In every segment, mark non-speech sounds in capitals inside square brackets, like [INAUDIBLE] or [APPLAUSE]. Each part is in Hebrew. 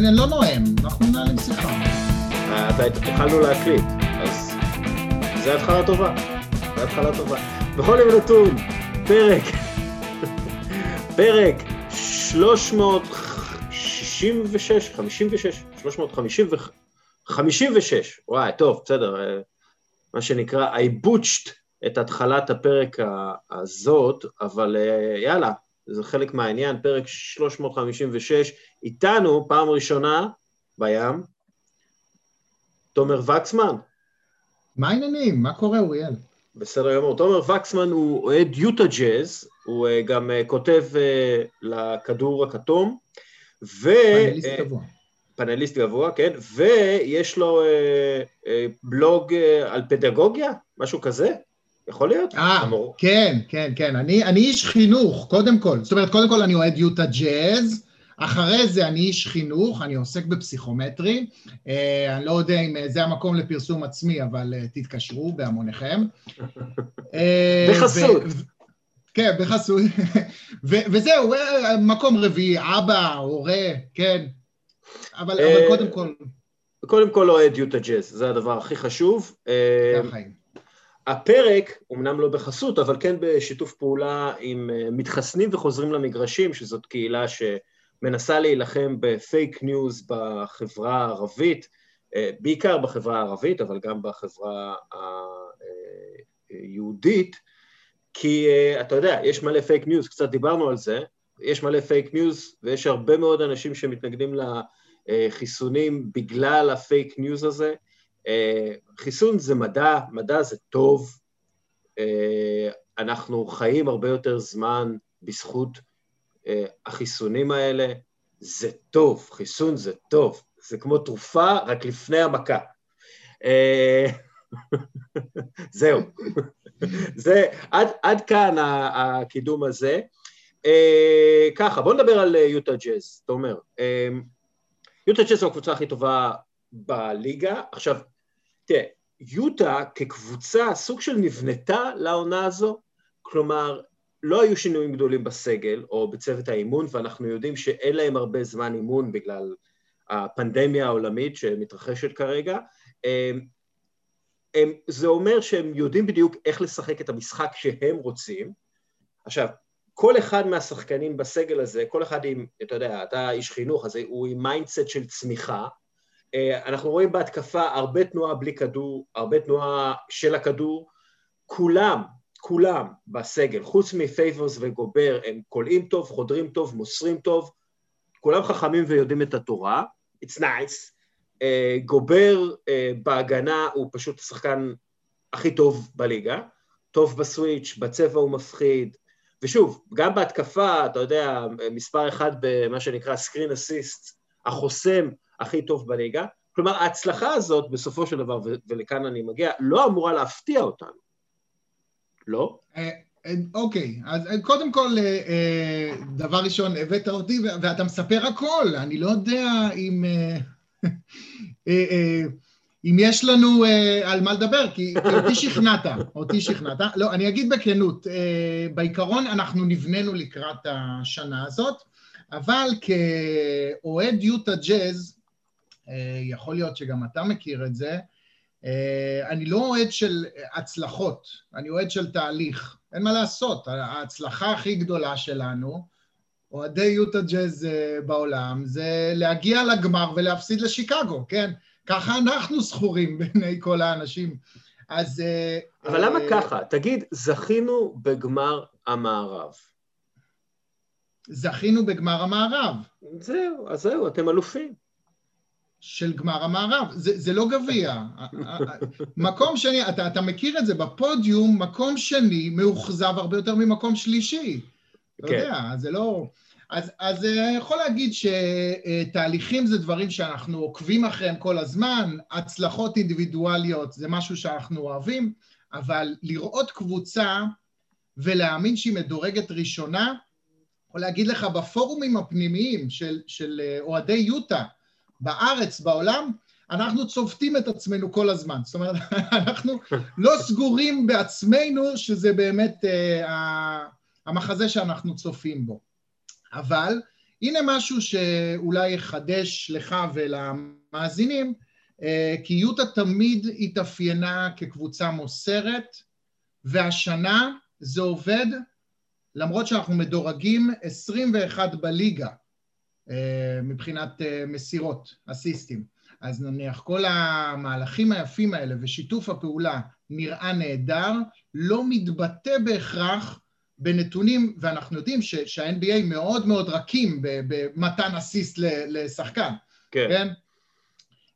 אני לא נואם, אנחנו מנהלים שיחה. אתה התחלנו להקליט, אז זה התחלה טובה. זה התחלה טובה. בכל יום נתון, פרק, [LAUGHS] פרק 366, 56, 356, וואי, טוב, בסדר, אה, מה שנקרא, I butched את התחלת הפרק הזאת, אבל אה, יאללה, זה חלק מהעניין, פרק 356, איתנו פעם ראשונה בים, תומר וקסמן. מה העניינים? מה קורה, אוריאל? בסדר גמור. תומר וקסמן הוא אוהד יוטה ג'אז, הוא אה, גם אה, כותב אה, לכדור הכתום, ו... פאנליסט גבוה. פאנליסט גבוה, כן, ויש לו בלוג על פדגוגיה, משהו כזה. יכול להיות? אה, כן, כן, כן. אני, אני איש חינוך, קודם כל. זאת אומרת, קודם כל אני אוהד יוטה ג'אז, אחרי זה אני איש חינוך, אני עוסק בפסיכומטרי. אה, אני לא יודע אם זה המקום לפרסום עצמי, אבל אה, תתקשרו בהמוניכם. [LAUGHS] אה, בחסות. כן, בחסות. [LAUGHS] וזהו, אה, מקום רביעי, אבא, הורה, כן. אבל, אה, קודם כל... קודם כל אוהד יוטה ג'אז, זה הדבר הכי חשוב. זה החיים. הפרק, אמנם לא בחסות, אבל כן בשיתוף פעולה עם אה, מתחסנים וחוזרים למגרשים, שזאת קהילה שמנסה להילחם בפייק ניוז בחברה הערבית, אה, בעיקר בחברה הערבית, אבל גם בחברה היהודית, כי אה, אתה יודע, יש מלא פייק ניוז, קצת דיברנו על זה, יש מלא פייק ניוז ויש הרבה מאוד אנשים שמתנגדים לחיסונים בגלל הפייק ניוז הזה. אה, חיסון זה מדע, מדע זה טוב, אה, אנחנו חיים הרבה יותר זמן בזכות אה, החיסונים האלה, זה טוב, חיסון זה טוב, זה כמו תרופה רק לפני המכה. [LAUGHS] זהו, [LAUGHS] זה, עד, עד כאן הקידום הזה. ככה, בואו נדבר על יוטה ג'אז, אתה אומר. יוטה ג'אז זו הקבוצה הכי טובה בליגה. עכשיו, תראה, יוטה כקבוצה סוג של נבנתה לעונה הזו, כלומר, לא היו שינויים גדולים בסגל או בצוות האימון, ואנחנו יודעים שאין להם הרבה זמן אימון בגלל הפנדמיה העולמית שמתרחשת כרגע. הם, הם, זה אומר שהם יודעים בדיוק איך לשחק את המשחק שהם רוצים. עכשיו, כל אחד מהשחקנים בסגל הזה, כל אחד עם, אתה יודע, אתה איש חינוך, אז הוא עם mindset של צמיחה, אה, אנחנו רואים בהתקפה הרבה תנועה בלי כדור, הרבה תנועה של הכדור, כולם, כולם בסגל, חוץ מפייברס וגובר, הם קולעים טוב, חודרים טוב, מוסרים טוב, כולם חכמים ויודעים את התורה, it's nice. אה, גובר אה, בהגנה הוא פשוט השחקן הכי טוב בליגה, טוב בסוויץ', בצבע הוא מפחיד, ושוב, גם בהתקפה, אתה יודע, מספר אחד במה שנקרא screen assist, החוסם הכי טוב בליגה. כלומר, ההצלחה הזאת, בסופו של דבר, ולכאן אני מגיע, לא אמורה להפתיע אותנו. לא? אה, אה, אוקיי, אז אה, קודם כל, דבר ראשון, הבאת אותי ואתה מספר הכל, אני לא יודע אם... [LAUGHS] אם יש לנו על מה לדבר, כי, כי אותי שכנעת, אותי שכנעת. לא, אני אגיד בכנות, בעיקרון אנחנו נבננו לקראת השנה הזאת, אבל כאוהד יוטה ג'אז, אה, יכול להיות שגם אתה מכיר את זה, אה, אני לא אוהד של הצלחות, אני אוהד של תהליך. אין מה לעשות, ההצלחה הכי גדולה שלנו, אוהדי יוטה ג'אז אה, בעולם, זה להגיע לגמר ולהפסיד לשיקגו, כן? ככה אנחנו זכורים בעיני כל האנשים. אז... אבל למה ככה? תגיד, זכינו בגמר המערב. זכינו בגמר המערב. זהו, אז זהו, אתם אלופים. של גמר המערב, זה, זה לא גביע. מקום שני, אתה, אתה מכיר את זה, בפודיום, מקום שני מאוכזב הרבה יותר ממקום שלישי. אתה כן. יודע, זה לא... אז, אז אני אה, יכול להגיד שתהליכים זה דברים שאנחנו עוקבים אחריהם כל הזמן, הצלחות אינדיבידואליות זה משהו שאנחנו אוהבים, אבל לראות קבוצה ולהאמין שהיא מדורגת ראשונה, יכול להגיד לך בפורומים הפנימיים של, של אה, אוהדי יוטה, בארץ, בעולם, אנחנו צובטים את עצמנו כל הזמן. זאת אומרת, [LAUGHS] אנחנו לא סגורים בעצמנו שזה באמת uh, המחזה שאנחנו צופים בו. אבל הנה משהו שאולי יחדש לך ולמאזינים, אה, כי יוטה תמיד התאפיינה כקבוצה מוסרת, והשנה זה עובד, למרות שאנחנו מדורגים 21 בליגה אה, מבחינת אה, מסירות, אסיסטים. אז נניח כל המהלכים היפים האלה ושיתוף הפעולה נראה נהדר, לא מתבטא בהכרח בנתונים, ואנחנו יודעים שה-NBA מאוד מאוד רכים במתן אסיסט לשחקן, כן? כן?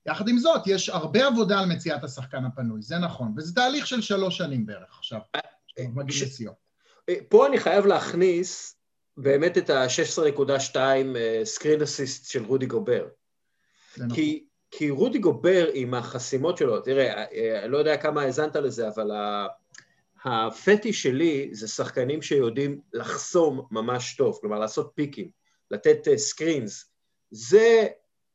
יחד עם זאת, יש הרבה עבודה על מציאת השחקן הפנוי, זה נכון, וזה תהליך של שלוש שנים בערך עכשיו, מגיע לסיום. פה אני חייב להכניס באמת את ה-16.2 סקרין אסיסט של רודי גובר. נכון. כי, כי רודי גובר עם החסימות שלו, תראה, אני אה, אה, לא יודע כמה האזנת לזה, אבל הפטי שלי זה שחקנים שיודעים לחסום ממש טוב, כלומר לעשות פיקים, לתת סקרינס. אה, זה,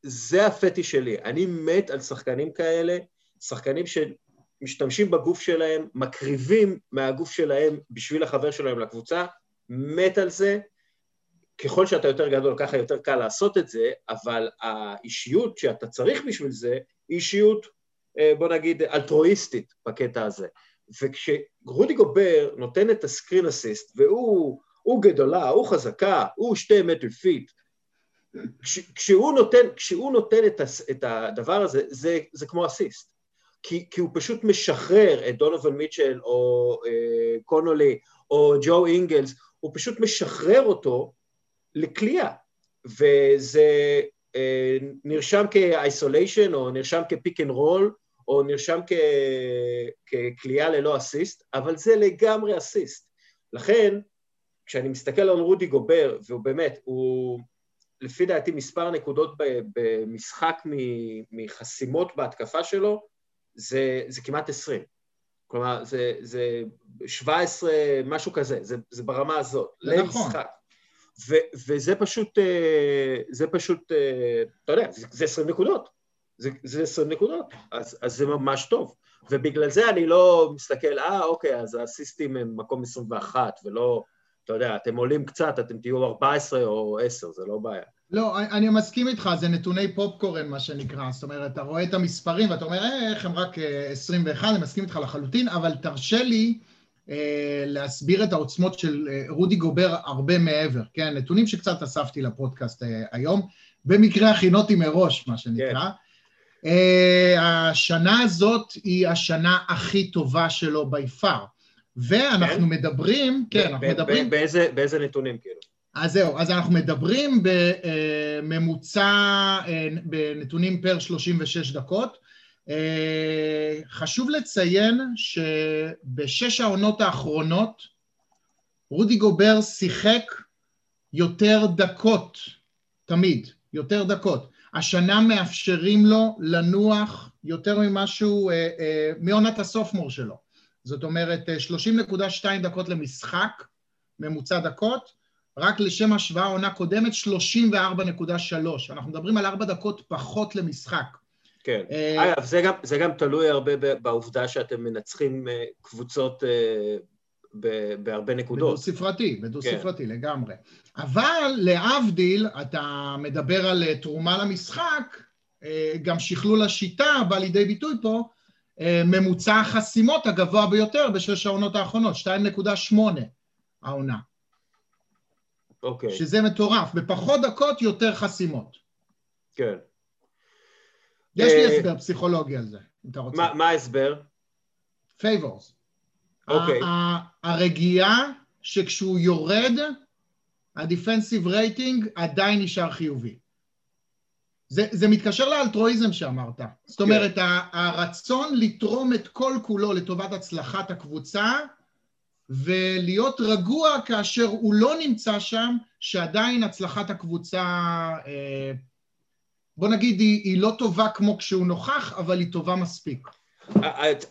זה הפטי שלי. אני מת על שחקנים כאלה, שחקנים שמשתמשים בגוף שלהם, מקריבים מהגוף שלהם בשביל החבר שלהם לקבוצה, מת על זה. ככל שאתה יותר גדול, ככה יותר קל לעשות את זה, אבל האישיות שאתה צריך בשביל זה, היא אישיות, אה, בוא נגיד, אלטרואיסטית בקטע הזה. וכשרודי גובר נותן את ה screen assist, והוא גדולה, הוא חזקה, הוא שתי מטר feet, כש, כשהוא נותן, כשהוא נותן את, הס, את הדבר הזה, זה, זה כמו אסיסט. כי, כי הוא פשוט משחרר את דונובן מיטשל או אה, קונולי או ג'ו אינגלס, הוא פשוט משחרר אותו לקליעה. וזה אה, נרשם כ isolation או נרשם כ pick and roll, או נרשם כקליעה ללא אסיסט, אבל זה לגמרי אסיסט. לכן, כשאני מסתכל על רודי גובר, והוא באמת, הוא לפי דעתי מספר נקודות במשחק מחסימות בהתקפה שלו, זה, זה כמעט 20. כלומר, זה, זה 17, משהו כזה, זה, זה ברמה הזאת, זה נכון. למשחק. ו, וזה פשוט, אה, זה פשוט, אה, אתה יודע, זה, זה 20 נקודות. זה, זה 20 נקודות, אז, אז זה ממש טוב. ובגלל זה אני לא מסתכל, אה, אוקיי, אז האסיסטים הם מקום 21, ולא, אתה יודע, אתם עולים קצת, אתם תהיו 14 או 10, זה לא בעיה. לא, אני מסכים איתך, זה נתוני פופקורן, מה שנקרא. זאת אומרת, אתה רואה את המספרים ואתה אומר, אה, איך הם רק 21, אה, אני מסכים איתך לחלוטין, אבל תרשה לי אה, להסביר את העוצמות של אה, רודי גובר הרבה מעבר, כן? נתונים שקצת אספתי לפודקאסט אה, היום, במקרה הכינותי מראש, מה שנקרא. כן. Uh, השנה הזאת היא השנה הכי טובה שלו בי פאר. ואנחנו כן? מדברים, כן, אנחנו מדברים... באיזה, באיזה נתונים כאילו? אז זהו, אז אנחנו מדברים בממוצע, אה, בנתונים פר 36 דקות. אה, חשוב לציין שבשש העונות האחרונות רודי גובר שיחק יותר דקות, תמיד, יותר דקות. השנה מאפשרים לו לנוח יותר ממשהו, אה, אה, מעונת הסופמור שלו. זאת אומרת, 30.2 אה, דקות למשחק, ממוצע דקות, רק לשם השוואה עונה קודמת 34.3. אנחנו מדברים על 4 דקות פחות למשחק. כן. אגב, זה, זה גם תלוי הרבה בעובדה שאתם מנצחים קבוצות בהרבה נקודות. בדו-ספרתי, בדו-ספרתי כן. לגמרי. אבל להבדיל, אתה מדבר על אה, תרומה למשחק, אה, גם שכלול השיטה בא לידי ביטוי פה, אה, ממוצע החסימות הגבוה ביותר בשש העונות האחרונות, 2.8 העונה. אוקיי. שזה מטורף, בפחות דקות יותר חסימות. כן. יש לי הסבר פסיכולוגי על זה, אם אתה רוצה. מה ההסבר? פייבורס. אוקיי. הרגיעה שכשהוא יורד, ה defensive rating עדיין נשאר חיובי. זה, זה מתקשר לאלטרואיזם שאמרת. זאת כן. אומרת. הרצון לתרום את כל כולו לטובת הצלחת הקבוצה, ולהיות רגוע כאשר הוא לא נמצא שם, שעדיין הצלחת הקבוצה, אה, בוא נגיד, היא, היא לא טובה כמו כשהוא נוכח, אבל היא טובה מספיק.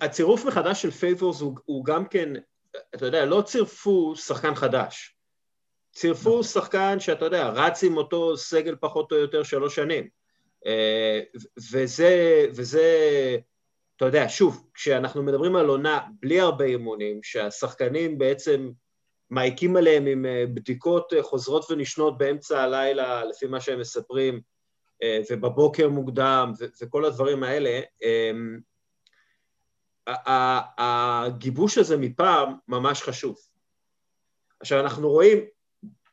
הצירוף מחדש של פייבורס הוא, הוא גם כן, אתה יודע, לא צירפו שחקן חדש. צירפו נכון. שחקן שאתה יודע, רץ עם אותו סגל פחות או יותר שלוש שנים. אה, וזה, וזה, אתה יודע, שוב, כשאנחנו מדברים על עונה בלי הרבה אימונים, שהשחקנים בעצם מעיקים עליהם עם בדיקות חוזרות ונשנות באמצע הלילה, לפי מה שהם מספרים, ובבוקר מוקדם, וכל הדברים האלה, הגיבוש הזה מפעם ממש חשוב. עכשיו אנחנו רואים,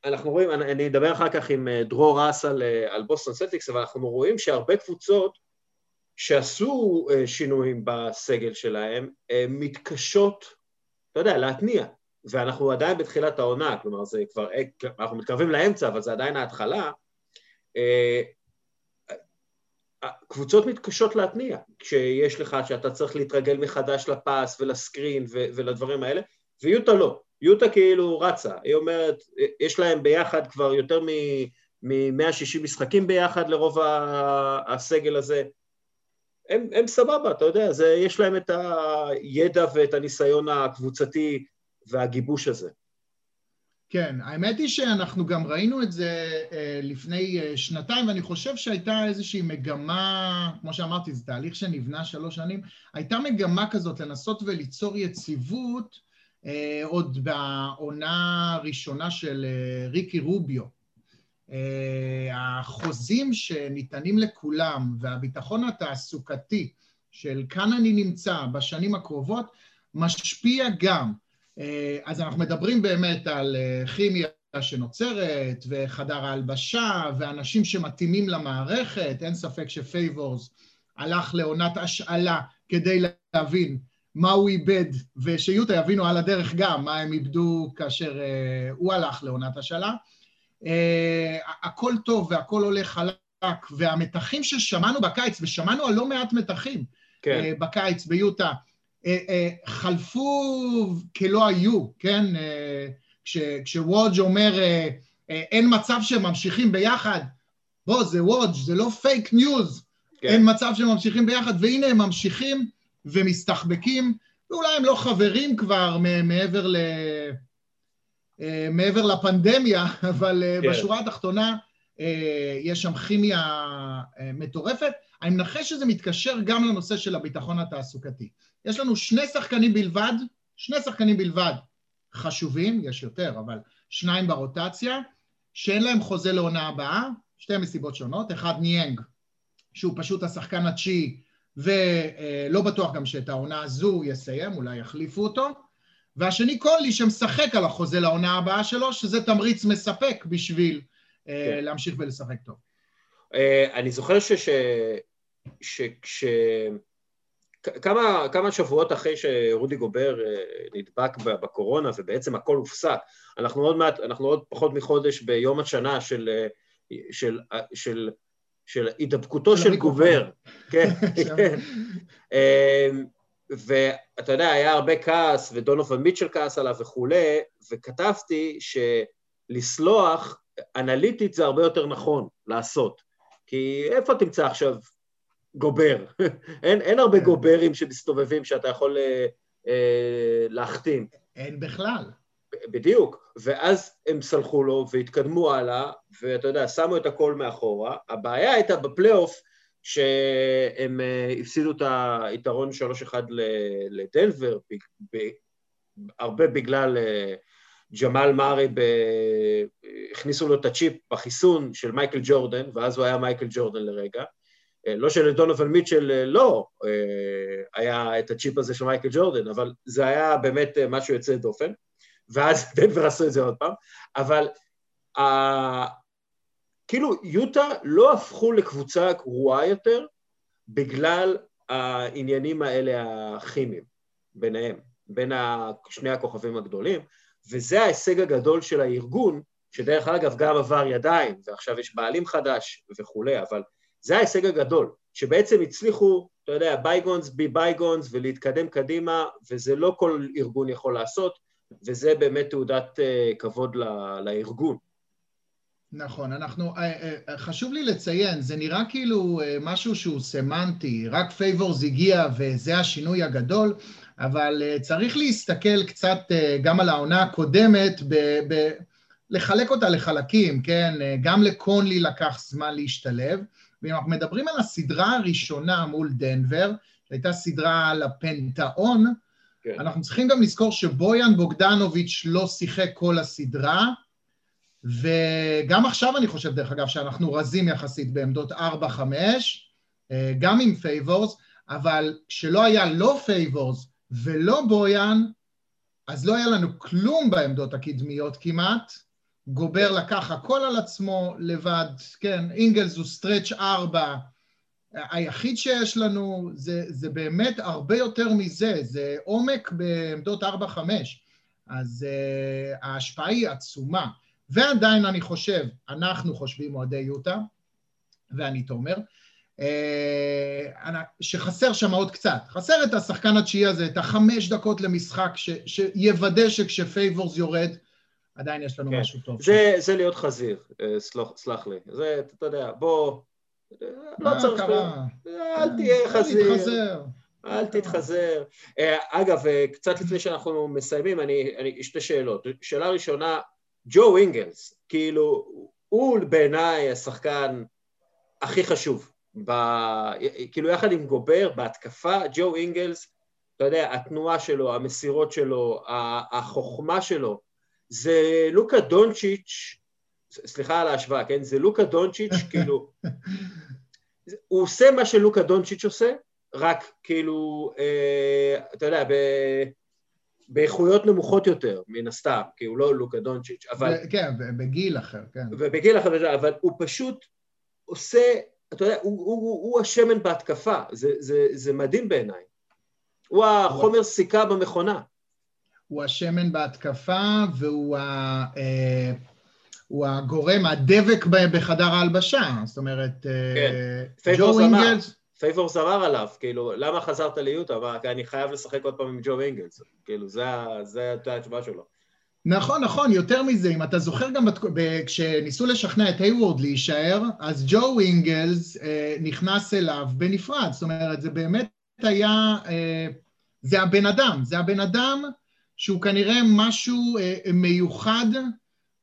אנחנו רואים, אני, אדבר אחר כך עם אה, דרור רס על, אה, על בוסטון סלטיקס, אבל אנחנו רואים שהרבה קבוצות שעשו אה, שינויים בסגל שלהם, מתקשות, אתה יודע, להתניע, ואנחנו עדיין בתחילת העונה, כלומר זה כבר, אנחנו מתקרבים לאמצע, אבל זה עדיין ההתחלה, קבוצות מתקשות להתניע, כשיש לך שאתה צריך להתרגל מחדש ל pass ול screen ולדברים האלה, ויוטה לא. יוטה כאילו רצה, היא אומרת, יש להם ביחד כבר יותר מ-160 משחקים ביחד לרוב הסגל הזה. הם, הם סבבה, אתה יודע, זה, יש להם את הידע ואת הניסיון הקבוצתי והגיבוש הזה. כן, האמת היא שאנחנו גם ראינו את זה אה, לפני אה, שנתיים, ואני חושב שהייתה איזושהי מגמה, כמו שאמרתי, זה תהליך שנבנה שלוש שנים, הייתה מגמה כזאת לנסות וליצור יציבות אה, עוד בעונה הראשונה של ריקי רוביו. החוזים שניתנים לכולם והביטחון התעסוקתי של כאן אני נמצא בשנים הקרובות משפיע גם אה, אז אנחנו מדברים באמת על אה, כימיה שנוצרת, וחדר ההלבשה, ואנשים שמתאימים למערכת, אין ספק שפייבורס הלך לעונת השאלה כדי להבין מה הוא איבד, ושיוטה יבינו על הדרך גם מה הם איבדו כאשר uh, הוא הלך לעונת השאלה. Uh, הכל טוב והכל הולך חלק, והמתחים ששמענו בקיץ, ושמענו על לא מעט מתחים כן. uh, בקיץ ביוטה, אה, אה, חלפו כלא היו, כן? אה, כשוודג' אומר אין מצב שהם ממשיכים ביחד, בוא, זה ווג', זה לא פייק ניוז, כן. אין מצב שהם ממשיכים ביחד, והנה הם ממשיכים ומסתחבקים, ואולי הם לא חברים כבר מעבר ל... מעבר לפנדמיה, [LAUGHS] אבל כן. בשורה התחתונה יש שם כימיה מטורפת. אני מנחש שזה מתקשר גם לנושא של הביטחון התעסוקתי. יש לנו שני שחקנים בלבד, שני שחקנים בלבד חשובים, יש יותר, אבל שניים ברוטציה, שאין להם חוזה לעונה הבאה, שתי מסיבות שונות, אחד ניאנג, שהוא פשוט השחקן התשיעי, ולא בטוח גם שאת העונה הזו הוא יסיים, אולי יחליפו אותו, והשני קולי שמשחק על החוזה לעונה הבאה שלו, שזה תמריץ מספק בשביל אה, כן. להמשיך ולשחק טוב. אה, אני זוכר שכש... כמה, כמה שבועות אחרי שרודי גובר אה, נדבק בקורונה ובעצם הכל הופסק, אנחנו עוד מעט, אנחנו עוד פחות מחודש ביום השנה של, של, אה, של, של הידבקותו של גובר, כן, [LAUGHS] כן. אמ, ואתה יודע, היה הרבה כעס, ודונובל מיטשל כעס עליו וכולי, וכתבתי שלסלוח, אנליטית זה הרבה יותר נכון לעשות. כי איפה תמצא עכשיו גובר. [LAUGHS] אין, אין הרבה כן. גוברים שמסתובבים שאתה יכול אה, אה, להחתים. אין בכלל. בדיוק, ואז הם סלחו לו והתקדמו הלאה, ואתה יודע, שמו את הכל מאחורה. הבעיה הייתה בפלייאוף שהם אה, הפסידו את היתרון 3-1 לדנבר, הרבה בגלל אה, ג'מאל מארי, ב... הכניסו לו את הצ'יפ בחיסון של מייקל ג'ורדן, ואז הוא היה מייקל ג'ורדן לרגע. אה, לא שלדונובל מיטשל לא היה את הצ'יפ הזה של מייקל ג'ורדן, אבל זה היה באמת משהו יוצא דופן, ואז [LAUGHS] דנבר עשו את זה עוד פעם, אבל. כאילו יוטה לא הפכו לקבוצה גרועה יותר בגלל העניינים האלה הכימיים ביניהם, בין שני הכוכבים הגדולים, וזה ההישג הגדול של הארגון, שדרך אגב גם עבר ידיים, ועכשיו יש בעלים חדש וכולי, אבל זה ההישג הגדול, שבעצם הצליחו, אתה יודע, bygones be bygones ולהתקדם קדימה, וזה לא כל ארגון יכול לעשות, וזה באמת תעודת אה, כבוד לארגון. נכון, אנחנו, אה, אה, חשוב לי לציין, זה נראה כאילו משהו שהוא סמנטי, רק פייבורס הגיע וזה השינוי הגדול, אבל צריך להסתכל קצת גם על העונה הקודמת, ב- ב- לחלק אותה לחלקים, כן? גם לקונלי לקח זמן להשתלב, ואם אנחנו מדברים על הסדרה הראשונה מול דנבר, שהייתה סדרה על הפנתאון, כן. אנחנו צריכים גם לזכור שבויאן בוגדנוביץ' לא שיחק כל הסדרה, וגם עכשיו אני חושב, דרך אגב, שאנחנו רזים יחסית בעמדות 4-5, אה, גם עם פייבורס, אבל כשלא היה לא פייבורס ולא בויאן, אז לא היה לנו כלום בעמדות הקדמיות כמעט. גובר לקח הכל על עצמו לבד, כן, אינגלס הוא stretch ארבע, היחיד שיש לנו זה, זה באמת הרבה יותר מזה, זה עומק בעמדות ארבע חמש, אז אה, ההשפעה היא עצומה. ועדיין אני חושב, אנחנו חושבים אוהדי יוטה, ואני תומר, אה, שחסר שם עוד קצת. חסר את השחקן התשיעי הזה, את החמש דקות למשחק, ש, שיוודא שכשפייבורס יורד, עדיין יש לנו כן. משהו טוב. זה, זה להיות חזיר, אה, סלח, סלח לי. זה, אתה יודע, בוא... לא צריך... אל תהיה חזיר. אל תתחזר. אה, אגב, אה, קצת לפני שאנחנו מסיימים, אני, אני, שתי שאלות. שאלה ראשונה, ג'ו אינגלס, כאילו, הוא בעיניי השחקן הכי חשוב. ב, כאילו, יחד עם גובר, בהתקפה, ג'ו אינגלס, אתה יודע, התנועה שלו, המסירות שלו, החוכמה שלו, זה לוקה דונצ'יץ', סליחה על ההשוואה, כן? זה לוקה דונצ'יץ', [LAUGHS] כאילו, הוא עושה מה שלוקה דונצ'יץ' עושה, רק כאילו, אה, אתה יודע, ב... באיכויות נמוכות יותר, מן הסתם, כי הוא לא לוקה דונצ'יץ', אבל... כן, בגיל אחר, כן. ובגיל אחר, אבל הוא פשוט עושה, אתה יודע, הוא, הוא, הוא, הוא השמן בהתקפה, זה, זה, זה מדהים בעיניי. הוא החומר סיכה במכונה. הוא השמן בהתקפה והוא ה... אה, הוא הגורם, הדבק בחדר ההלבשה, זאת אומרת, אה, כן. ג'ו אינגלס... פייבור זמר עליו, כאילו, למה חזרת ליוטה? כי אני חייב לשחק עוד פעם עם ג'ו אינגלס, כאילו, זה התשובה שלו. נכון, נכון, יותר מזה, אם אתה זוכר גם בת... כשניסו לשכנע את היוורד להישאר, אז ג'ו אינגלס אה, נכנס אליו בנפרד, זאת אומרת, זה באמת היה, אה, זה הבן אדם, זה הבן אדם שהוא כנראה משהו אה, מיוחד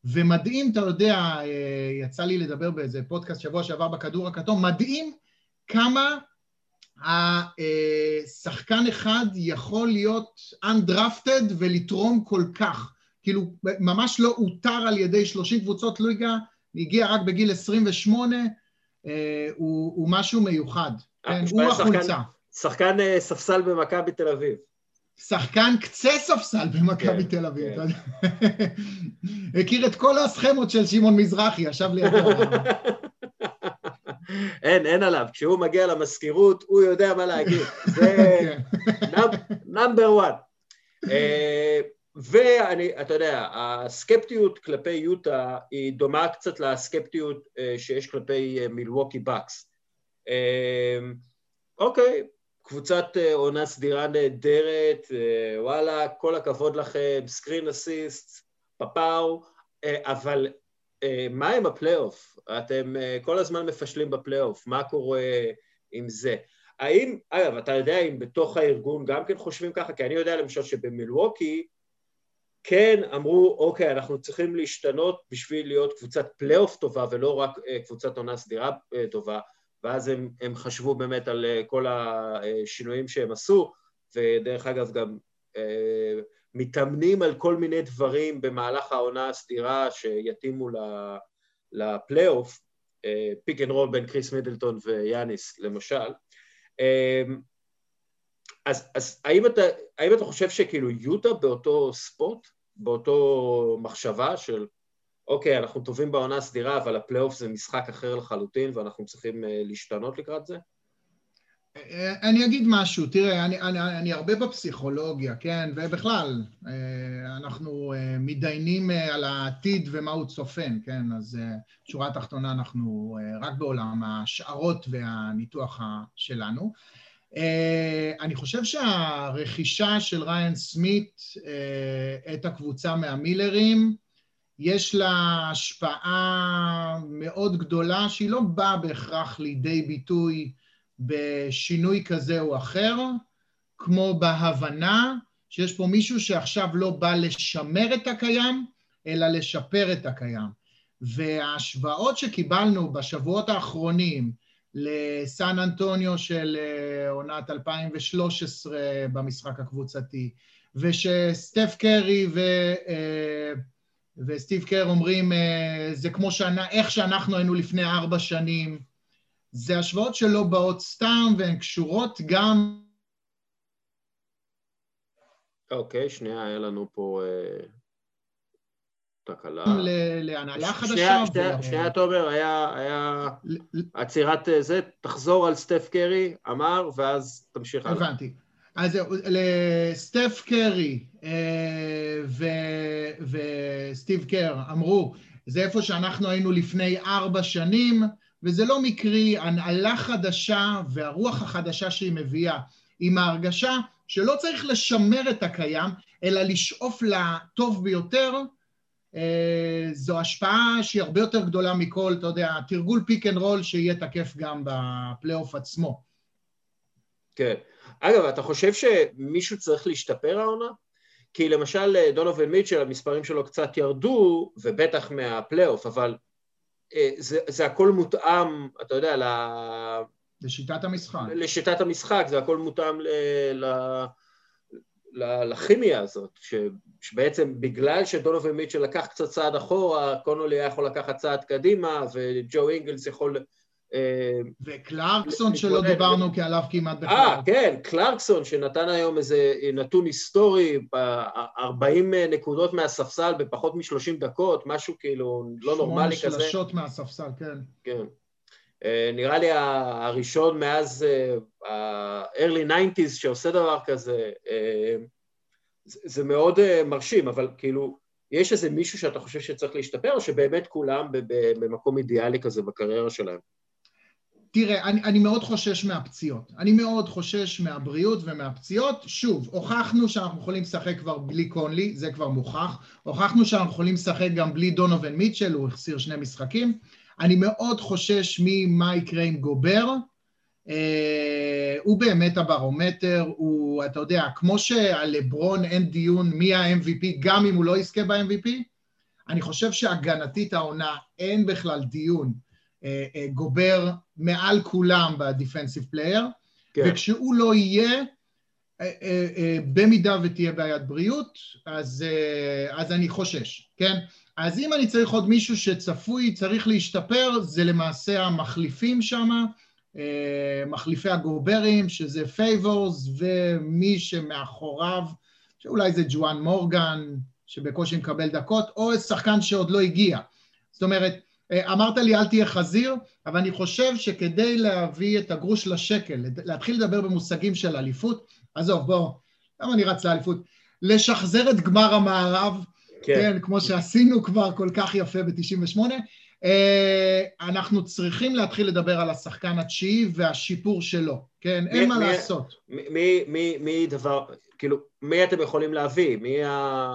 ומדהים, אתה יודע, אה, יצא לי לדבר באיזה פודקאסט שבוע שעבר בכדור הכתום, מדהים כמה השחקן אחד יכול להיות undrafted ולתרום כל כך. כאילו, ממש לא אותר על ידי 30 קבוצות ליגה, הגיע רק בגיל 28, אה, הוא, הוא משהו מיוחד. כן, הוא החולצה. שחקן ספסל במכבי תל אביב. שחקן קצה ספסל במכבי כן, תל אביב, כן. [LAUGHS] הכיר את כל הסכמות של שמעון מזרחי, ישב לידו. [LAUGHS] אין, אין עליו. כשהוא מגיע למזכירות, הוא יודע מה להגיד. זה number one. אה, ואני, אתה יודע, הסקפטיות כלפי יוטה היא דומה קצת לסקפטיות אה, שיש כלפי אה, מילווקי בקס. אוקיי, קבוצת עונה סדירה נהדרת, וואלה, כל הכבוד לכם, screen assist, פפאו, אבל מה עם הפלייאוף? אתם כל הזמן מפשלים בפלייאוף, מה קורה עם זה? האם, אגב, אתה יודע אם בתוך הארגון גם כן חושבים ככה? כי אני יודע למשל שבמילווקי כן אמרו, אוקיי, אנחנו צריכים להשתנות בשביל להיות קבוצת פלייאוף טובה ולא רק קבוצת עונה סדירה טובה, ואז הם, הם חשבו באמת על אה, כל השינויים שהם עשו, ודרך אגב גם אה, מתאמנים על כל מיני דברים במהלך העונה הסדירה שיתאימו לפלייאוף, pick and roll בין קריס מידלטון ויאניס למשל. אה, אז, אז האם, אתה, האם אתה חושב שכאילו יוטה באותו spot, באותו מחשבה של אוקיי, אנחנו טובים בעונה הסדירה, אבל הפלייאוף זה משחק אחר לחלוטין ואנחנו צריכים אה, להשתנות לקראת זה? אה, אני אגיד משהו, תראה, אני, אני, אני הרבה בפסיכולוגיה, כן, ובכלל, אה, אנחנו מתדיינים על העתיד ומה הוא צופן, כן, אז שורה התחתונה אנחנו רק בעולם השערות והניתוח שלנו. אני חושב שהרכישה של ריין סמית את הקבוצה מהמילרים, יש לה השפעה מאוד גדולה שהיא לא באה בהכרח לידי ביטוי בשינוי כזה או אחר, כמו בהבנה שיש פה מישהו שעכשיו לא בא לשמר את הקיים, אלא לשפר את הקיים. וההשוואות שקיבלנו בשבועות האחרונים לסן אנטוניו של עונת 2013 במשחק הקבוצתי, ושסטף קרי ו... וסטיב קר אומרים, זה כמו שנה, איך שאנחנו היינו לפני ארבע שנים. זה השוואות שלא באות סתם והן קשורות גם... אוקיי, שנייה, היה לנו פה אה, תקלה. להנהלה חדשה. שנייה, תומר, היה עצירת אה, זה, תחזור על סטף קרי, אמר, ואז תמשיך הלאה. הבנתי. אז לסטף קרי אה, וסטיב קר אמרו, זה איפה שאנחנו היינו לפני ארבע שנים, וזה לא מקרי, הנהלה חדשה והרוח החדשה שהיא מביאה, עם ההרגשה שלא צריך לשמר את הקיים, אלא לשאוף לטוב ביותר, אה, זו השפעה שהיא הרבה יותר גדולה מכל, אתה יודע, תרגול pick and roll שיהיה תקף גם בפלייאוף עצמו. כן. אגב, אתה חושב שמישהו צריך להשתפר העונה? כי למשל אה, דונובל מיטשל, המספרים שלו קצת ירדו, ובטח מהפלייאוף, אבל זה, זה הכל מותאם, אתה יודע, ל... לשיטת המשחק. לשיטת המשחק, זה הכל מותאם ל... ל... לכימיה הזאת, ש... שבעצם בגלל שדונובל מיטשל לקח קצת צעד אחורה, קונולי היה יכול לקחת צעד קדימה, וג'ו אינגלס יכול אה, וקלרקסון שלא דיברנו כי עליו כמעט בכלל. אה, כן, קלרקסון שנתן היום איזה נתון היסטורי, 40 נקודות מהספסל בפחות מ-30 דקות, משהו כאילו לא נורמלי כזה. שמונה שלשות מהספסל, כן. כן. אה, נראה לי הראשון מאז ה-early 90's שעושה דבר כזה, זה מאוד מרשים, אבל כאילו, יש איזה מישהו שאתה חושב שצריך להשתפר, או שבאמת כולם במקום אידיאלי כזה בקריירה שלהם? תראה, אני, אני מאוד חושש מהפציעות. אני מאוד חושש מהבריאות ומהפציעות. שוב, הוכחנו שאנחנו יכולים לשחק כבר בלי קונלי, זה כבר מוכח. הוכחנו שאנחנו יכולים לשחק גם בלי דונובין מיטשל, הוא החסיר שני משחקים. אני מאוד חושש ממה יקרה עם גובר. אה, הוא באמת הברומטר, הוא, אתה יודע, כמו שעל לברון אין דיון מי ה-MVP, גם אם הוא לא יזכה ב-MVP, אני חושב שהגנתית העונה אין בכלל דיון. אה, אה, גובר מעל כולם ב defensive player, כן. וכשהוא לא יהיה, אה, במידה ותהיה בעיית בריאות, אז, אז אני חושש, כן? אז אם אני צריך עוד מישהו שצפוי, צריך להשתפר, זה למעשה המחליפים שם, מחליפי הגוברים, שזה פייבורס, ומי שמאחוריו, שאולי זה ג'ואן מורגן, שבקושי מקבל דקות, או שחקן שעוד לא הגיע. זאת אומרת, אמרת לי אל תהיה חזיר, אבל אני חושב שכדי להביא את הגרוש לשקל, להתחיל לדבר במושגים של אליפות, עזוב, בוא, למה אני רץ לאליפות? לשחזר את גמר המערב, כן, כן כמו שעשינו כבר כל כך יפה ב-98, אה, אנחנו צריכים להתחיל לדבר על השחקן התשיעי והשיפור שלו, כן? מי, אין מה מי, לעשות. מי, מי, מי דבר, כאילו, מי אתם יכולים להביא? מי ה...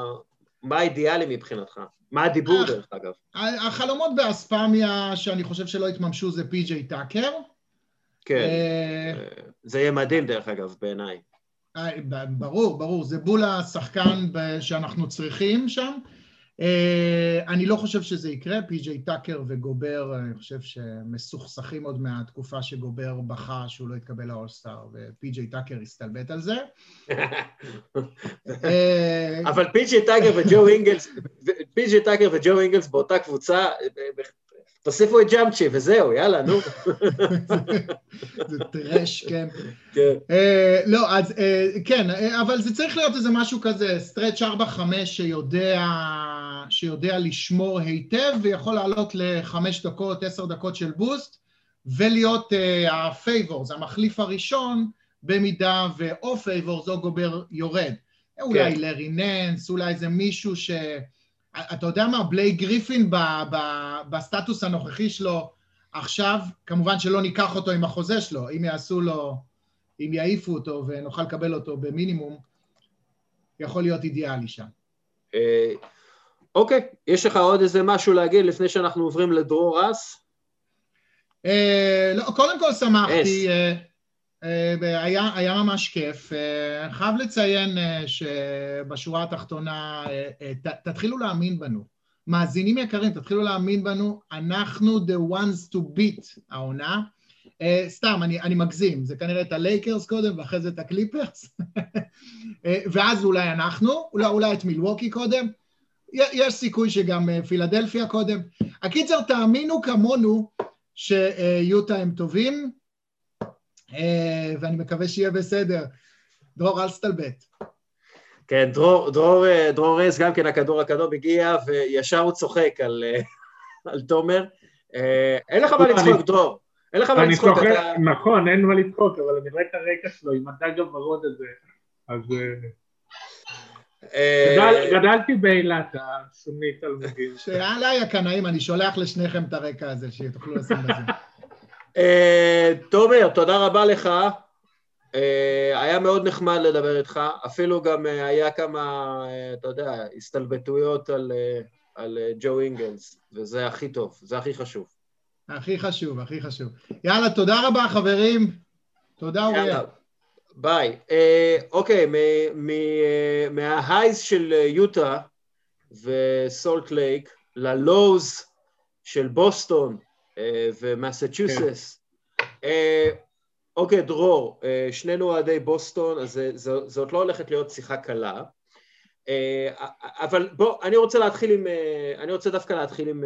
מה האידיאלי מבחינתך? מה הדיבור דרך אגב? החלומות באספמיה שאני חושב שלא התממשו זה פי.ג'יי טאקר. כן, אה, זה יהיה מדהים דרך אגב בעיניי. אה, ברור, ברור, זה בול השחקן שאנחנו צריכים שם. אה, אני לא חושב שזה יקרה, פי.ג'יי טאקר וגובר, אני חושב שמסוכסכים עוד מהתקופה שגובר בכה שהוא לא יתקבל לאולסטאר, ופי.ג'יי טאקר הסתלבט על זה. [LAUGHS] אה, אבל פי.ג'יי טאקר וג'ו אינגלס, פי.ג'יי טאקר וג'ו אינגלס באותה קבוצה, תוסיפו את ג'אמצ'י וזהו, יאללה, נו. [LAUGHS] זה trash, כן. כן. אה, לא, אז כן, אבל זה צריך להיות איזה משהו כזה, stretch 4-5 שיודע... שיודע לשמור היטב ויכול לעלות לחמש דקות, עשר דקות של boost ולהיות הפייבורס, אה, המחליף הראשון במידה ואו פייבורס או גובר יורד. כן. אולי לארי ננס, אולי איזה מישהו ש... אתה יודע מה, בליי גריפין ב, ב, בסטטוס הנוכחי שלו עכשיו, כמובן שלא ניקח אותו עם החוזה שלו, אם יעשו לו, אם יעיפו אותו ונוכל לקבל אותו במינימום, יכול להיות אידיאלי שם. אה, אוקיי, יש לך עוד איזה משהו להגיד לפני שאנחנו עוברים לדרור רס? אה, לא, קודם כל שמחתי, אה, היה, היה ממש כיף. חייב לציין שבשורה התחתונה, ת, תתחילו להאמין בנו. מאזינים יקרים, תתחילו להאמין בנו, אנחנו the ones to beat העונה. Uh, סתם, אני, אני מגזים, זה כנראה את הלייקרס קודם ואחרי זה את הקליפרס, uh, ואז אולי אנחנו, אולי, אולי את מילווקי קודם, יש סיכוי שגם uh, פילדלפיה קודם. הקיצר, תאמינו כמונו שיוטה הם טובים, uh, ואני מקווה שיהיה בסדר. דרור, אל תסתלבט. כן, דרור, דרור, דרור רז, גם כן הכדור הקדום הגיע, וישר הוא צוחק על, על תומר. אין לך מה לצחוק, דרור. אין לך מה לצחוק, אתה... נכון, אין מה לצחוק, אבל אני רואה את הרקע שלו עם הדג הוורוד הזה, אז... אה, גדלתי באילת, השונית אלמוגים. שעליי הקנאים, אני שולח לשניכם את הרקע הזה, שתוכלו לשים בזה. [LAUGHS] אה, תומר, תודה רבה לך. אה, היה מאוד נחמד לדבר איתך, אפילו גם היה כמה, אתה יודע, הסתלבטויות על ג'ו אינגלס, וזה הכי טוב, זה הכי חשוב. הכי חשוב, הכי חשוב. יאללה, תודה רבה, חברים. תודה, אוריאל. ביי. אה, אוקיי, מה highs של יוטה וסולט לייק ל lows של בוסטון ומסצ'וסס. אוקיי. אה, אוקיי, דרור, אה, שנינו אוהדי בוסטון, אז זאת לא הולכת להיות שיחה קלה. אה, אבל בוא, אני רוצה להתחיל עם, אני רוצה דווקא להתחיל עם,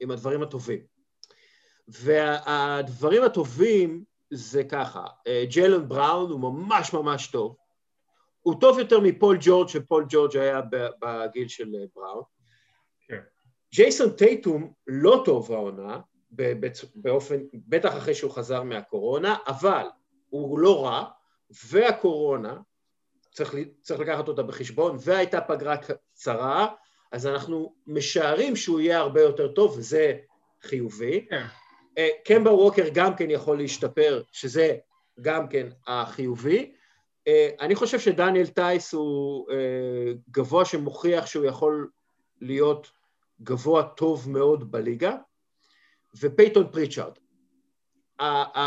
עם הדברים הטובים. והדברים הטובים זה ככה, אה, ג'לן בראון הוא ממש ממש טוב, הוא טוב יותר מפול ג'ורג' שפול ג'ורג' היה בגיל של אה, בראון. כן. ג'ייסון טייטום לא טוב העונה, באופן, בטח אחרי שהוא חזר מהקורונה, אבל הוא לא רע, והקורונה, צריך, צריך לקחת אותה בחשבון, והייתה פגרה קצרה, אז אנחנו משערים שהוא יהיה הרבה יותר טוב, וזה חיובי. כן. אה, קמבה ווקר גם כן יכול להשתפר, שזה גם כן החיובי. אה, אני חושב שדניאל טייס הוא אה, גבוה שמוכיח שהוא יכול להיות גבוה טוב מאוד בליגה, ופייתון פריצ'ארד.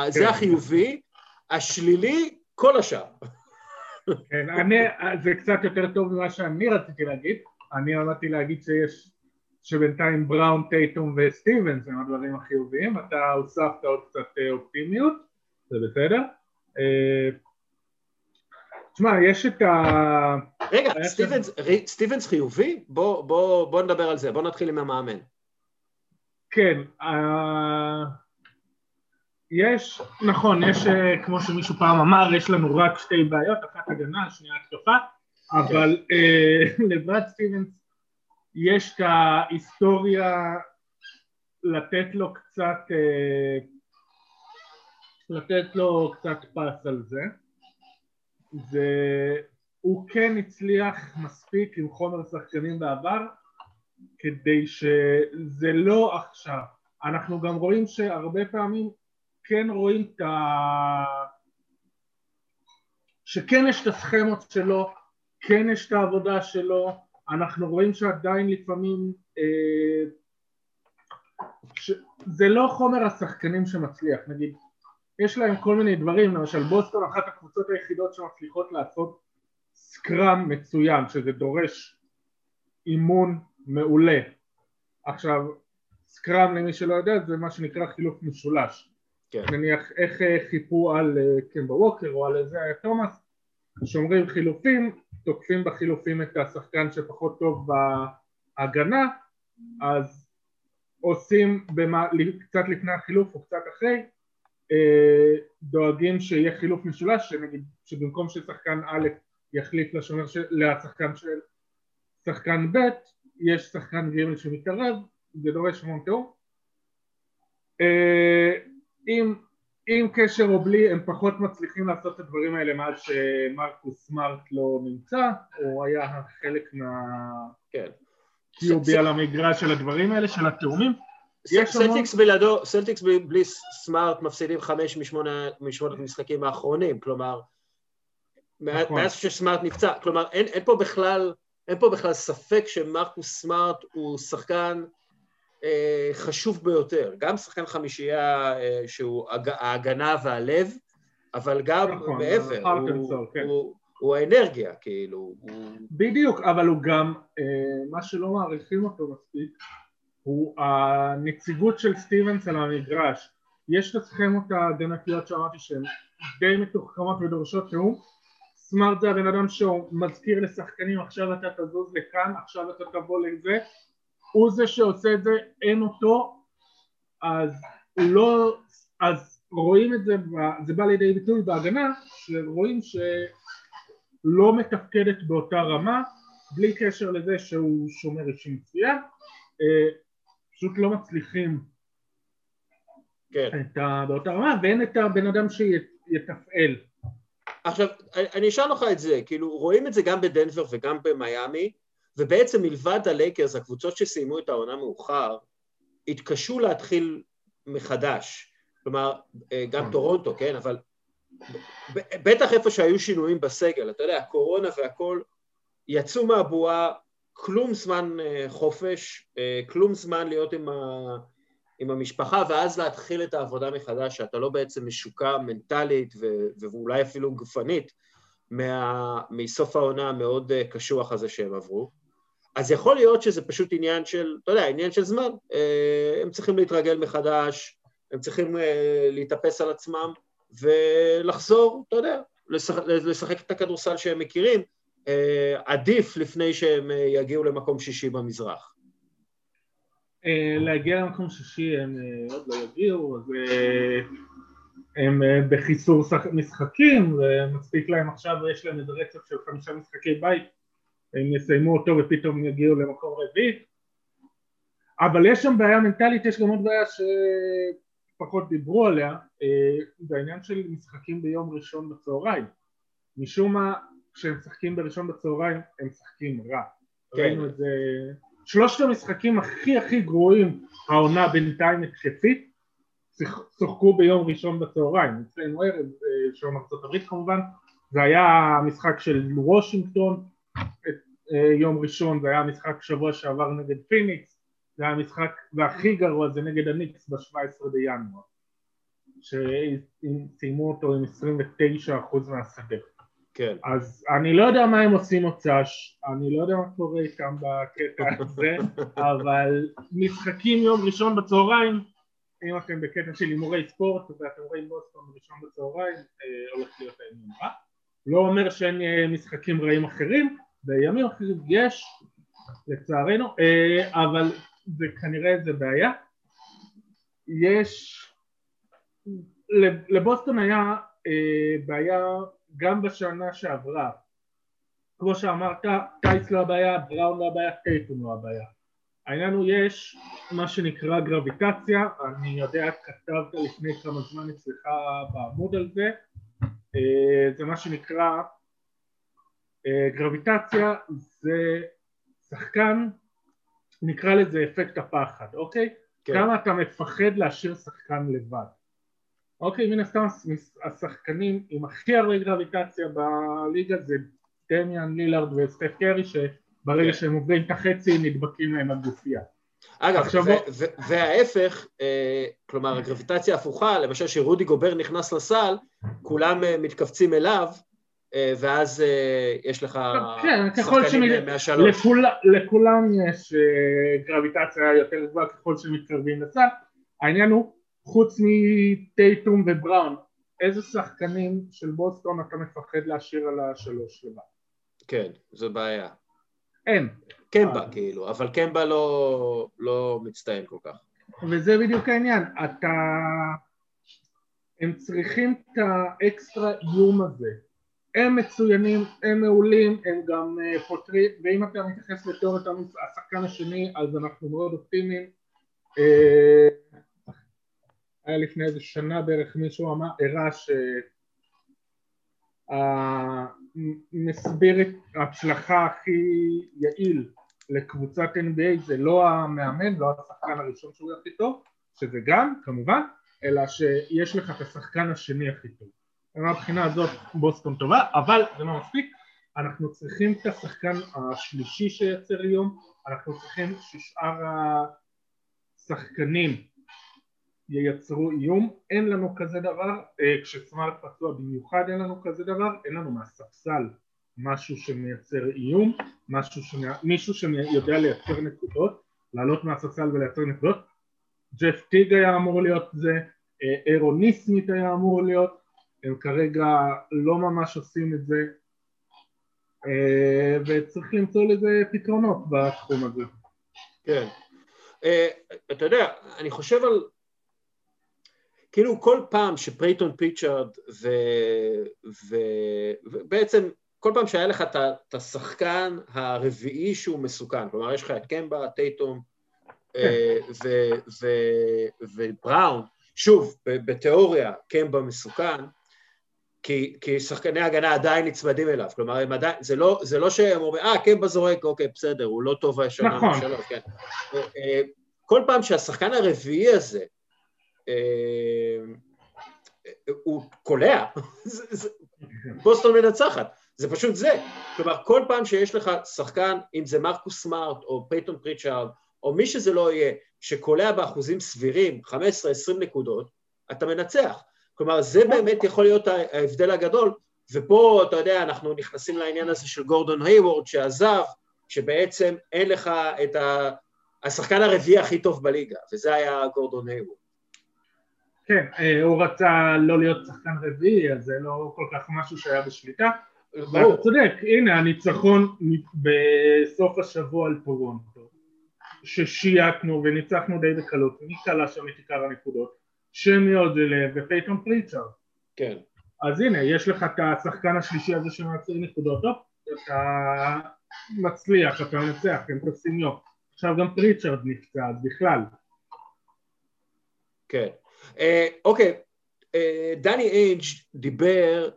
זה כן. החיובי, השלילי, כל השאר. כן, אני, זה קצת יותר טוב ממה שאני רציתי להגיד. אני עמדתי להגיד שיש שבינתיים בראון, טייטום וסטיבנס הם הדברים החיוביים, אתה הוספת עוד קצת אה, אופטימיות, זה בסדר. אה, תשמע, יש את ה... רגע, סטיבנס, ש... סטיבנס חיובי? בוא, בוא, בוא נדבר על זה, בוא נתחיל עם המאמן. כן, uh, יש, נכון, יש, uh, כמו שמישהו פעם אמר, יש לנו רק שתי בעיות, אחת הגנה, שנייה התקפה, אבל uh, [LAUGHS] לבד סטיבנס יש את ההיסטוריה לתת לו קצת, אה, לתת לו קצת פס על זה. והוא כן הצליח מספיק עם חומר שחקנים בעבר כדי שזה לא עכשיו. אנחנו גם רואים שהרבה פעמים כן רואים את ה... שכן יש את הסכמות שלו, כן יש את העבודה שלו, אנחנו רואים שעדיין לפעמים אה, ש... זה לא חומר השחקנים שמצליח, נגיד יש להם כל מיני דברים, למשל בוסטון אחת הקבוצות היחידות שמצליחות לעשות סקראם מצוין, שזה דורש אימון מעולה. עכשיו, סקראם למי שלא יודע זה מה שנקרא חילוף משולש. כן. נניח איך אה, חיפו על אה, קמבה ווקר או על איזה תומאס, שומרים חילופים, תוקפים בחילופים את השחקן שפחות טוב בהגנה, אז עושים במה, קצת לפני החילוף או קצת אחרי, אה, דואגים שיהיה חילוף משולש, שנגיד, שבמקום ששחקן א' יחליף לשומר של, לשחקן של שחקן ב', יש שחקן ג' שמתערב, זה דורש המון תיאור. אה, אם עם קשר או בלי הם פחות מצליחים לעשות את הדברים האלה מאז שמרקוס סמארט לא נמצא או היה חלק מה... כן. QB על המגרש של הדברים האלה, של התיאומים. סלטיקס בלעדו, סלטיקס בלי סמארט מפסידים חמש משמונת המשחקים האחרונים, כלומר נכון. מאז שסמארט נפצע, כלומר אין פה בכלל אין פה בכלל ספק שמרקוס סמארט הוא שחקן אה, חשוב ביותר, גם שחקן חמישייה אה, שהוא ההגנה והלב, אבל גם נכון, מעבר, הוא, כן. הוא, הוא האנרגיה, כאילו. הוא... בדיוק, אבל הוא גם, אה, מה שלא מעריכים אותו מספיק, הוא הנציגות של סטיבנס על המגרש. יש את הסכמות ההגנתיות שאמרתי שהן די מתוחכמות ודורשות תיאום סמארט זה הבן אדם שהוא מזכיר לשחקנים עכשיו אתה תזוז לכאן, עכשיו אתה תבוא לזה הוא זה שעושה את זה, אין אותו אז לא, אז רואים את זה, זה בא לידי ביטוי בהגנה שרואים שלא מתפקדת באותה רמה בלי קשר לזה שהוא שומר אישי מצוין אה, פשוט לא מצליחים כן. את ה, באותה רמה ואין את הבן אדם שיתפעל עכשיו, אני אשאל לך את זה, כאילו רואים את זה גם בדנבר וגם במיאמי, ובעצם מלבד הלייקרס, הקבוצות שסיימו את העונה מאוחר, התקשו להתחיל מחדש. כלומר, אה, גם טורונטו, כן, אבל בטח איפה שהיו שינויים בסגל, אתה יודע, הקורונה והכל, יצאו מהבועה, כלום זמן אה, חופש, אה, כלום זמן להיות עם, ה, עם המשפחה, ואז להתחיל את העבודה מחדש, שאתה לא בעצם משוקע מנטלית ו, ואולי אפילו גופנית מה, מסוף העונה המאוד אה, קשוח הזה שהם עברו. אז יכול להיות שזה פשוט עניין של, אתה יודע, עניין של זמן. הם צריכים להתרגל מחדש, הם צריכים להתאפס על עצמם ולחזור, אתה יודע, לשחק, לשחק את הכדורסל שהם מכירים, אה, עדיף לפני שהם אה, יגיעו למקום שישי במזרח? אה, להגיע למקום שישי הם עוד לא יגיעו, אז הם בחיסור משחקים ומספיק להם עכשיו ויש להם איזה רצף של חמישה משחקי בית הם יסיימו אותו ופתאום יגיעו למקום רביעי אבל יש שם בעיה מנטלית, יש גם עוד בעיה שפחות דיברו עליה זה העניין של משחקים ביום ראשון בצהריים משום מה כשהם משחקים בראשון בצהריים הם משחקים רע. כן. ראינו את זה, שלושת המשחקים הכי הכי גרועים העונה בינתיים התקפית שוחקו ביום ראשון בצהריים, אצלנו ערב, אה, שעון ארצות הברית כמובן, זה היה המשחק של וושינגטון, אה, יום ראשון זה היה המשחק שבוע שעבר נגד פיניקס, זה היה המשחק, והכי גרוע זה נגד הניקס ב-17 בינואר, שסיימו אותו עם 29% מהשדה. כן. אז אני לא יודע מה הם עושים מוצ"ש, אני לא יודע מה קורה איתם בקטע הזה, [LAUGHS] אבל משחקים יום ראשון בצהריים, אם אתם בקטע של הימורי ספורט ואתם רואים בוסטון ראשון בצהריים, אה, הולך להיות העניין רע. לא אומר שאין אה, משחקים רעים אחרים, בימים אחרים יש, לצערנו, אה, אבל זה כנראה איזה בעיה. יש, לבוסטון היה בעיה גם בשנה שעברה, כמו שאמרת, טייס לא הבעיה, בראון לא הבעיה, טייטום לא הבעיה. העניין הוא יש מה שנקרא גרביטציה, אני יודע, כתבת לפני כמה זמן אצלך בעמוד על זה, אה, זה מה שנקרא אה, גרביטציה, זה שחקן, נקרא לזה אפקט הפחד, אוקיי? כן. כמה אתה מפחד להשאיר שחקן לבד. אוקיי, מן הסתם השחקנים עם הכי הרבה גרביטציה בליגה זה דמיאן לילארד וסטף קרי שברגע כן. שהם עוברים את החצי נדבקים להם הגופייה. אגב, עכשיו... וההפך, אה, כלומר הגרביטציה הפוכה, למשל שרודי גובר נכנס לסל, כולם אה, מתכווצים אליו, אה, ואז יש לך כן, שחקנים מהשלוש. לכול, לכולם יש גרביטציה יותר גבוהה ככל שמתקרבים לסל, העניין הוא חוץ מטייטום ובראון, איזה שחקנים של בוסטון אתה מפחד להשאיר על השלוש לבד? כן, זו בעיה. אין. קמבה אה. כאילו, אבל קמבה לא, לא מצטיין כל כך. וזה בדיוק העניין, אתה... הם צריכים את האקסטרה איום הזה. הם מצוינים, הם מעולים, הם גם אה, פותרים, ואם אתה מתייחס לתיאוריית השחקן השני אז אנחנו מאוד אופטימיים. היה לפני איזה שנה בערך מישהו אמר, הראה שהמסביר את ההצלחה הכי יעיל לקבוצת NBA זה לא המאמן, לא השחקן הראשון שהוא הכי טוב, שזה גם כמובן, אלא שיש לך את השחקן השני הכי טוב. מהבחינה הזאת בוסטון טובה, אבל זה לא מספיק, אנחנו צריכים את השחקן השלישי שייצר איום, אנחנו צריכים ששאר השחקנים ייצרו איום, אין לנו כזה דבר, אה, כשסמארט פצוע במיוחד אין לנו כזה דבר, אין לנו מהספסל משהו שמייצר איום, משהו שמי... מישהו שיודע לייצר נקודות, לעלות מהספסל ולייצר נקודות, ג'ף טיג היה אמור להיות זה, אירוניסמית היה אמור להיות, הם כרגע לא ממש עושים את זה וצריך למצוא לזה פתרונות בתחום הזה. כן. אתה יודע, אני חושב על כאילו כל פעם שפרייטון פיצ'ארד ו... ו... ובעצם כל פעם שהיה לך את השחקן הרביעי שהוא מסוכן, כלומר יש לך את קמבה, טייטום אה, ו... ו... ובראון, שוב, בתיאוריה קמבה מסוכן, כי, כי שחקני הגנה עדיין נצמדים אליו, כלומר הם עדיין, זה לא, זה לא שהם אומרים, אה קמבה זורק, אוקיי בסדר, הוא לא טוב השנה נכון. משלו, כן. אה, אה, כל פעם שהשחקן הרביעי הזה הוא קולע, בוסטון מנצחת, זה פשוט זה. כלומר, כל פעם שיש לך שחקן, אם זה מרקוס סמארט או פייתון פריצ'ארד, או מי שזה לא יהיה, שקולע באחוזים סבירים, 15-20 נקודות, אתה מנצח. כלומר, זה באמת יכול להיות ההבדל הגדול, ופה, אתה יודע, אנחנו נכנסים לעניין הזה של גורדון היוורד שעזב, שבעצם אין לך את ה... השחקן הרביעי הכי טוב בליגה, וזה היה גורדון היוורד. כן, אה, הוא רצה לא להיות שחקן רביעי, אז זה לא כל כך משהו שהיה בשליטה. ואתה צודק, הנה הניצחון בסוף השבוע על טורונטו, ששייטנו וניצחנו די בקלות, מי קלה שם את עיקר הנקודות? סמי אוג'לייה ופייטון פריצ'ארד. כן. אז הנה, יש לך את השחקן השלישי הזה שמייצר נקודות, טוב, אתה מצליח, אתה מנצח, הם תופסים יום. עכשיו גם פריצ'ארד נפצע, אז בכלל. כן. אה, אוקיי, אה, דני אייג' דיבר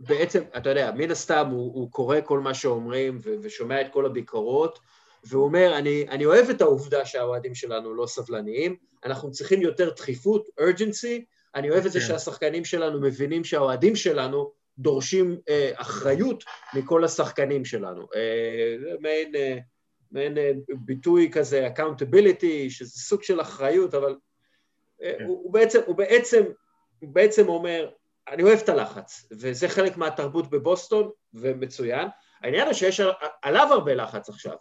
בעצם, אתה יודע, מן הסתם הוא, הוא קורא כל מה שאומרים ו- ושומע את כל הביקורות, והוא אומר, אני, אני אוהב את העובדה שהאוהדים שלנו לא סבלניים, אנחנו צריכים יותר דחיפות, urgency, אני אוהב את זה כן. שהשחקנים שלנו מבינים שהאוהדים שלנו דורשים אה, אחריות מכל השחקנים שלנו. אה, זה מעין, אה, מעין אה, ביטוי כזה, accountability, שזה סוג של אחריות, אבל כן. הוא, הוא, בעצם, הוא, בעצם, הוא בעצם אומר, אני אוהב את הלחץ, וזה חלק מהתרבות בבוסטון, ומצוין. העניין הוא שיש על- עליו הרבה לחץ עכשיו,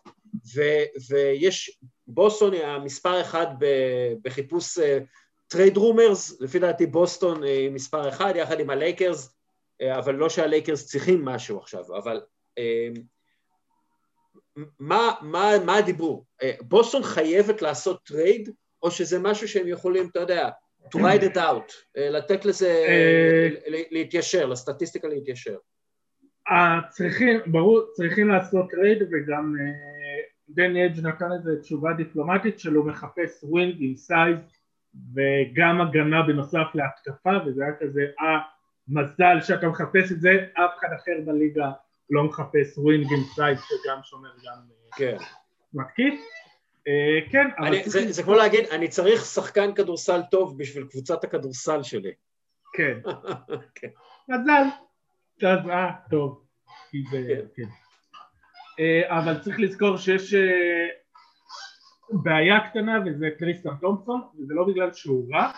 ו, ויש, בוסטון היא המספר אחד ב- בחיפוש trade rumors, לפי דעתי בוסטון היא מספר אחד, יחד עם הלייקרס, אה, אבל לא שהלייקרס צריכים משהו עכשיו, אבל אה, מה, מה, מה הדיבור? אה, בוסטון חייבת לעשות trade, או שזה משהו שהם יכולים, אתה יודע, to ride it out, אה, לתת לזה, אה, להתיישר, לסטטיסטיקה להתיישר. אה, צריכים, ברור, צריכים לעשות trade וגם דני אדג' נתן איזה תשובה דיפלומטית שלו מחפש wing עם size וגם הגנה בנוסף להתקפה וזה היה כזה אה מזל שאתה מחפש את זה אף אחד אחר בליגה לא מחפש wing עם size שגם שומר גם כן. מתקיף כן אבל אני, זה, זה כמו להגיד, אני צריך שחקן כדורסל טוב בשביל קבוצת הכדורסל שלי. כן [LAUGHS] כן. מזל אז אה טוב כן. כן אה, אבל צריך לזכור שיש אה, בעיה קטנה וזה טריסטן תומפסון וזה לא בגלל שהוא רע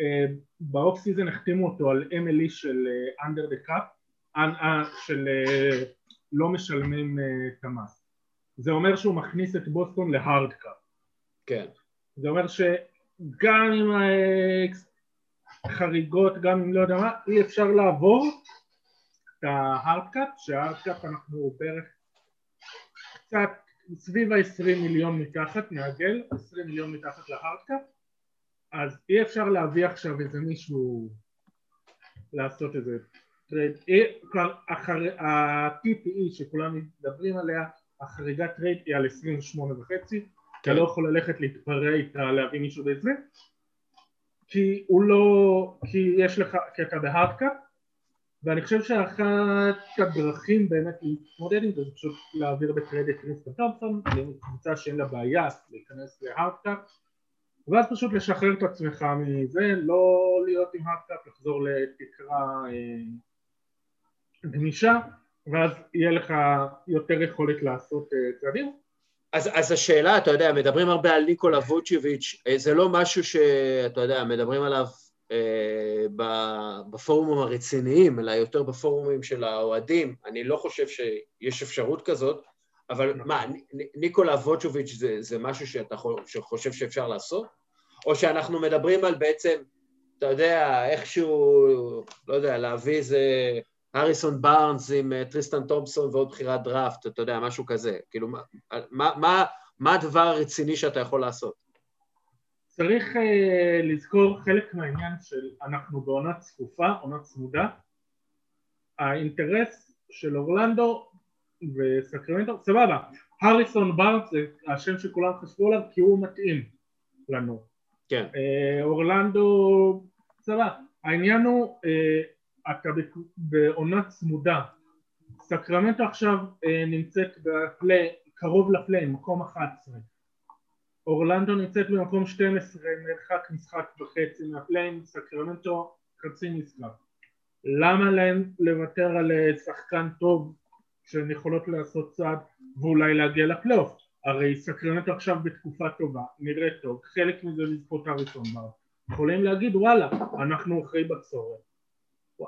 אה, ב off season החתימו אותו על MLE של אה, the cap אה, של אה, לא משלמים אה, את המס זה אומר שהוא מכניס את בוסטון ל hard cap כן, זה אומר שגם עם החריגות, גם אם לא יודע מה, אי אפשר לעבור את ההארדקאפ, שההארדקאפ אנחנו בערך קצת סביב ה-20 מיליון מתחת, נעגל, 20 מיליון מתחת ל hard cap, אז אי אפשר להביא עכשיו איזה מישהו לעשות איזה trade, כבר אחר- ה-TPE שכולם מדברים עליה, החריגת trade היא על 28 וחצי, אתה לא יכול ללכת להתפרע איתה להביא מישהו בזה כי הוא לא, כי יש לך, כי אתה ב hard cap ואני חושב שאחת הדרכים באמת להתמודד עם זה זה פשוט להעביר ב trade את טריסטן תומפסון לקבוצה שאין לה בעיה להיכנס ל hard cap ואז פשוט לשחרר את עצמך מזה, לא להיות עם hard cap, לחזור לתקרה אה, גמישה ואז יהיה לך יותר יכולת לעשות אה, צעדים אז, אז השאלה, אתה יודע, מדברים הרבה על ניקולה ווצ'ביץ', אה, זה לא משהו שאתה יודע, מדברים עליו אה, ב- בפורומים הרציניים, אלא יותר בפורומים של האוהדים. אני לא חושב שיש אפשרות כזאת, אבל מה, נ- נ- ניקולה ווצ'ביץ' זה, זה משהו שאתה חו- שחושב שאפשר לעשות? או שאנחנו מדברים על בעצם אתה יודע, איכשהו, לא יודע, להביא איזה הריסון בארנס עם אה, טריסטן תומפסון ועוד בחירת דראפט, אתה יודע, משהו כזה. כאילו, מה, מה, מה, מה הדבר הרציני שאתה יכול לעשות? צריך uh, לזכור חלק מהעניין של אנחנו בעונה צפופה, עונה צמודה. האינטרס של אורלנדו וסקרמנטו, סבבה, הריסון בארנס זה השם שכולם חשבו עליו כי הוא מתאים לנו. כן. Uh, אורלנדו, סבבה. העניין הוא, uh, אתה בעונה צמודה. סקרמנטו עכשיו uh, נמצאת בפלי, קרוב ל play-in, מקום 11. אורלנדו נמצאת במקום 12, מרחק משחק וחצי מה play-in, סקרמנטו חצי משחק. למה להם לוותר על אה, שחקן טוב שהן יכולות לעשות צעד ואולי להגיע לפלייאוף? הרי סקרמנטו עכשיו בתקופה טובה, נראה טוב, חלק מזה לזכות הריסון. יכולים להגיד וואלה, אנחנו אחרי בצורת,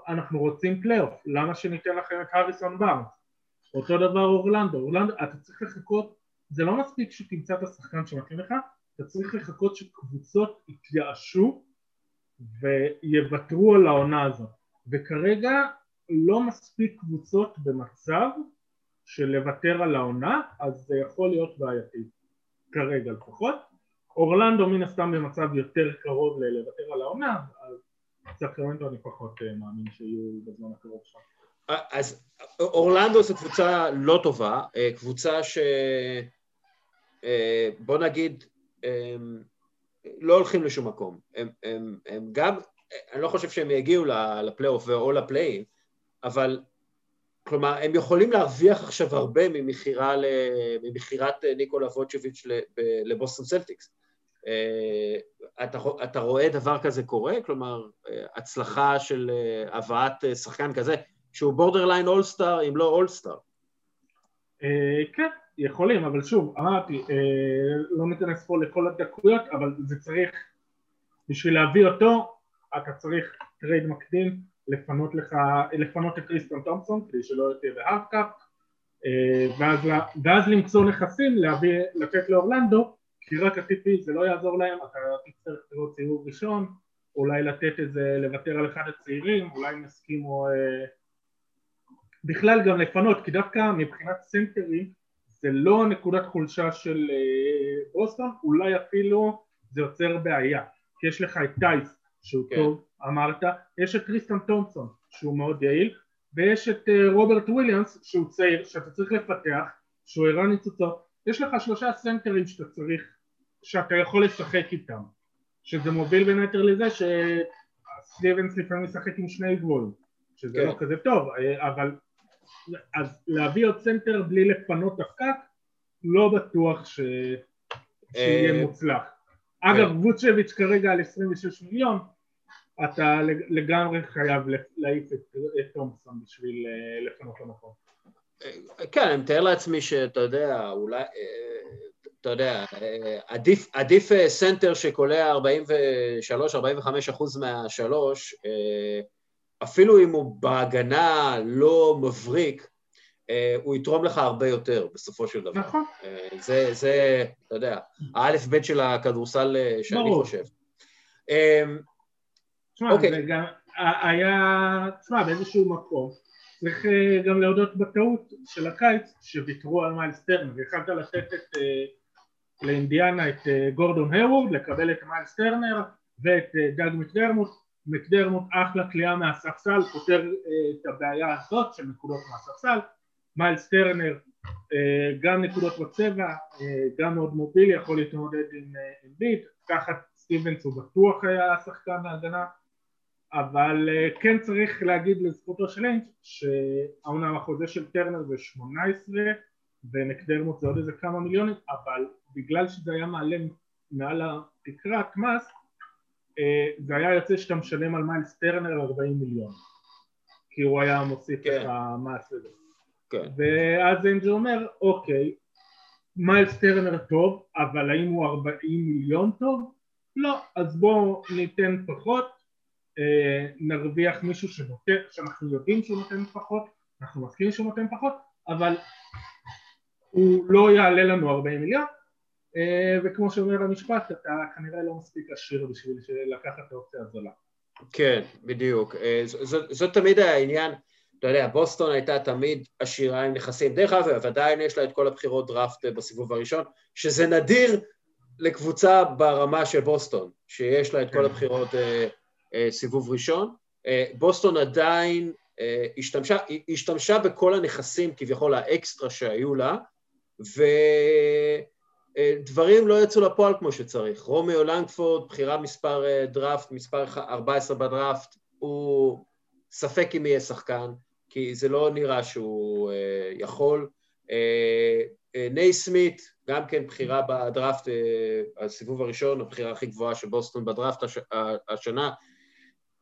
אנחנו רוצים פלייאוף, למה שניתן לכם את הריסון בארנס? אותו דבר אורלנדו, אורלנדו, אתה צריך לחכות זה לא מספיק שתמצא את השחקן שמתאים לך, אתה צריך לחכות שקבוצות יתייאשו ויוותרו על העונה הזאת וכרגע לא מספיק קבוצות במצב של לוותר על העונה אז זה יכול להיות בעייתי. כרגע לפחות. אורלנדו מן הסתם במצב יותר קרוב ללוותר על העונה אז סקרמנטו אני פחות אה, מאמין שיהיו בזמן הקרוב שם אז אורלנדו זו קבוצה לא טובה, אה, קבוצה ש... אה, בוא נגיד, הם לא הולכים לשום מקום. הם, הם, הם גם, אני לא חושב שהם יגיעו לפלייאוף או לפליין, אבל כלומר, הם יכולים להרוויח עכשיו הרבה ממכירת ניקולה ווצ'ביץ' לבוסטון סלטיקס. אה, אתה, אתה רואה דבר כזה קורה? כלומר, הצלחה של אה, הבאת שחקן כזה, שהוא borderline all-star, אם לא all-star. כן, יכולים, אבל שוב, אמרתי, אה, לא ניכנס פה לכל הדקויות, אבל זה צריך, בשביל להביא אותו, אתה צריך trade מקדים, לפנות לך, לפנות את קריסטון תומפסון, כדי שלא תהיה ב hard cap, אה, ואז, ואז למצוא נכסים, להביא, לתת לאורלנדו, כי רק ה-TPE זה לא יעזור להם, אתה תצטרך לראות סיבוב ראשון, אולי לתת את זה, לוותר על אחד הצעירים, אולי הם יסכימו אה, בכלל גם לפנות, כי דווקא מבחינת סנטרים זה לא נקודת חולשה של אה, בוסטון, אולי אפילו זה יוצר בעיה, כי יש לך את תייס שהוא כן. טוב, אמרת, יש את טריסטן תומפסון שהוא מאוד יעיל, ויש את אה, רוברט וויליאמס שהוא צעיר, שאתה צריך לפתח, שהוא הראה ניצוצות, יש לך שלושה סנטרים שאתה צריך, שאתה יכול לשחק איתם, שזה מוביל בין היתר לזה שסטיבנס לפעמים משחק עם שני גבוהים, שזה כן. לא כזה טוב, אה, אבל אז להביא עוד סנטר בלי לפנות הפקק לא בטוח ש... שיהיה אה, מוצלח. אגב. ווצ'ביץ' כרגע על 26 מיליון אתה לגמרי חייב להעיף את תומסון בשביל אה, לפנות למקום. אה, כן, אני מתאר לעצמי שאתה יודע, אולי, אתה יודע, עדיף, עדיף סנטר שקולע 43-45 אחוז מהשלוש, אפילו אם הוא בהגנה לא מבריק, אה, הוא יתרום לך הרבה יותר בסופו של דבר. נכון. אה, זה, זה, אתה יודע, האלף בית של הכדורסל אה, שאני ברור. חושב. תשמע, אוקיי. זה גם היה, תשמע, באיזשהו מקום, צריך גם להודות בטעות של הקיץ, שוויתרו על מיילס טרנר, ויכלת לתת את, לאינדיאנה את גורדון הייוורד, לקבל את מיילס טרנר ואת דאג מקדרמוט, מקדרמוט אחלה קלעי מהספסל, פותר אה, את הבעיה הזאת של נקודות מהספסל, מיילס טרנר אה, גם נקודות בצבע, אה, גם מאוד מובילי, יכול להתמודד עם ביט, תחת סטיבנס הוא בטוח היה השחקן ההגנה, אבל כן צריך להגיד לזכותו של אינץ' שהעונה החוזה של טרנר זה 18 ומקדרמוט זה עוד איזה כמה מיליונים, אבל בגלל שזה היה מעלה מעל התקרת מס אה, זה היה יוצא שאתה משלם על מיילס טרנר 40 מיליון כי הוא היה מוסיף כן. לך מס לזה כן. ואז אנג'ו אומר אוקיי מיילס טרנר טוב אבל האם הוא 40 מיליון טוב? לא אז בואו ניתן פחות אה, נרוויח מישהו שנותן, שאנחנו יודעים שהוא נותן פחות אנחנו מסכימים שהוא נותן פחות אבל הוא לא יעלה לנו 40 מיליון אה, וכמו שאומר המשפט, אתה כנראה לא מספיק עשיר בשביל לקחת את האופציה הזולה. כן, בדיוק. זאת תמיד העניין, אתה יודע, בוסטון הייתה תמיד עשירה עם נכסים. דרך אגב, עדיין יש לה את כל הבחירות דראפט בסיבוב הראשון, שזה נדיר לקבוצה ברמה של בוסטון, שיש לה את כל כן. הבחירות סיבוב ראשון. בוסטון עדיין השתמשה, השתמשה בכל הנכסים כביכול האקסטרה שהיו לה, ודברים לא יצאו לפועל כמו שצריך. רומיאו לנגפורד, בחירה מספר אה, דראפט, מספר 14 בדראפט, הוא ספק אם יהיה שחקן, כי זה לא נראה שהוא אה, יכול. אה, ניי סמית, גם כן בחירה בדראפט, הסיבוב הראשון, הבחירה הכי גבוהה של בוסטון בדראפט השנה,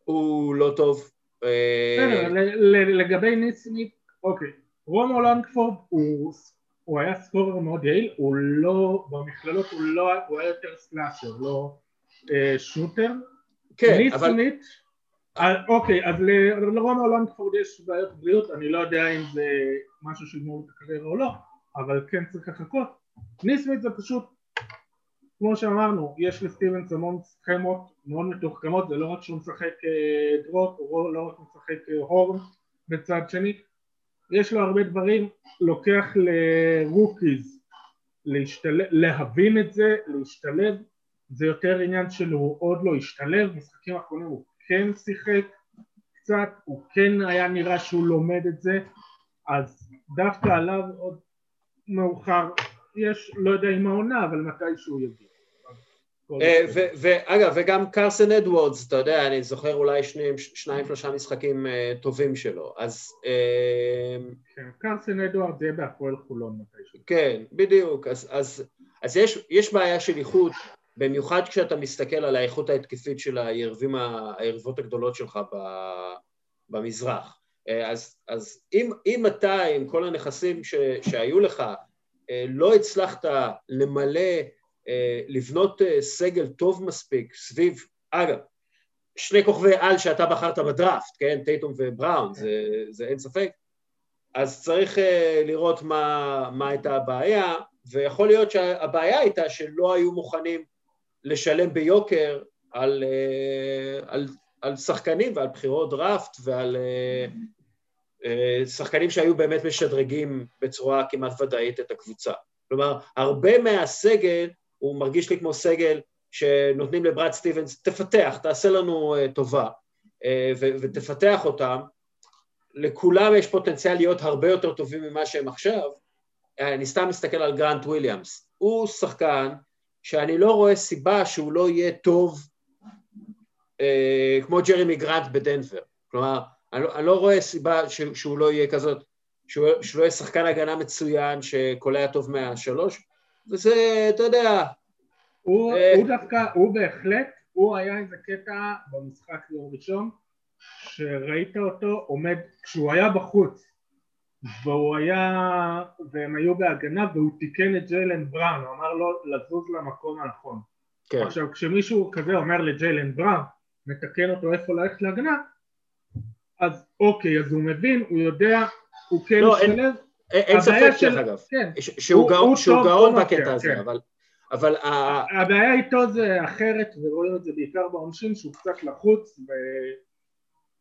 הוא לא טוב, בסדר, לגבי ניסמית, אוקיי, רומו לנגפורד הוא, היה סקורר מאוד יעיל, הוא לא, במכללות הוא לא, הוא היה יותר סלאשר, לא אה, שוטר. כן, אבל... אה, אוקיי, אז לרומו לנגפורד יש בעיות בריאות, אני לא יודע אם זה משהו שיגמור את הקריירה או לא, אבל כן צריך לחכות. ניסמית זה פשוט כמו שאמרנו, יש לסטיבנס המון סכמות מאוד מתוחכמות, זה לא רק שהוא משחק אה, דרוט, הוא לא רק משחק אה, הורן בצד שני, יש לו הרבה דברים, לוקח לרוקיז להשתלב, להבין את זה, להשתלב, זה יותר עניין של הוא עוד לא השתלב, משחקים האחרונים הוא כן שיחק קצת, הוא כן היה נראה שהוא לומד את זה, אז דווקא עליו עוד מאוחר, יש, לא יודע אם העונה, אבל מתי שהוא יגיע. אה, ואגב, וגם קארסן אדוארדס, אתה יודע, אני זוכר אולי שניים, שלושה משחקים אה, טובים שלו, אז... אה, כן, קארסן אדוארדס יהיה בהפועל חולון מתישהו. כן, בדיוק, אז יש בעיה של איכות, במיוחד כשאתה מסתכל על האיכות ההתקפית של היריבים, היריבות הגדולות שלך במזרח. אז, אז אם, אם אתה, עם כל הנכסים ש, שהיו לך, לא הצלחת למלא לבנות אה, סגל טוב מספיק סביב, אגב, שני כוכבי על שאתה בחרת בדראפט, כן, טייטום ובראון, זה, זה אין ספק, אז צריך uh, לראות מה, מה הייתה הבעיה, ויכול להיות שהבעיה הייתה שלא היו מוכנים לשלם ביוקר על, על, על שחקנים ועל בחירות דראפט ועל שחקנים שהיו באמת משדרגים בצורה כמעט ודאית את הקבוצה. כלומר, הרבה מהסגל הוא מרגיש לי כמו סגל שנותנים לברד סטיבנס, תפתח, תעשה לנו uh, טובה, ו- ותפתח אותם. לכולם יש פוטנציאל להיות הרבה יותר טובים ממה שהם עכשיו. אני סתם מסתכל על גרנט וויליאמס. הוא שחקן שאני לא רואה סיבה שהוא לא יהיה טוב uh, כמו ג'רמי גרנט בדנבר. כלומר, אני לא, אני לא רואה סיבה ש- שהוא לא יהיה כזאת, שהוא, שהוא לא יהיה שחקן הגנה מצוין שקולע טוב מהשלוש, וזה, אתה יודע... הוא, אה... הוא דווקא, הוא בהחלט, הוא היה איזה קטע במשחק יום ראשון, שראית אותו עומד, כשהוא היה בחוץ, והוא היה, והם היו בהגנה, והוא תיקן את ג'יילן בראון, הוא אמר לו לזוז למקום הנכון. כן. עכשיו, כשמישהו כזה אומר לג'יילן בראון, מתקן אותו איפה ללכת להגנה, אז אוקיי, אז הוא מבין, הוא יודע, הוא כן לא, משתלב. אין... אין ספק דרך אגב, כן. שהוא גאון, שהוא גאון בקטע הזה, כן. אבל... אבל הבעיה איתו זה אחרת, ורואים את זה בעיקר בעונשין, שהוא קצת לחוץ,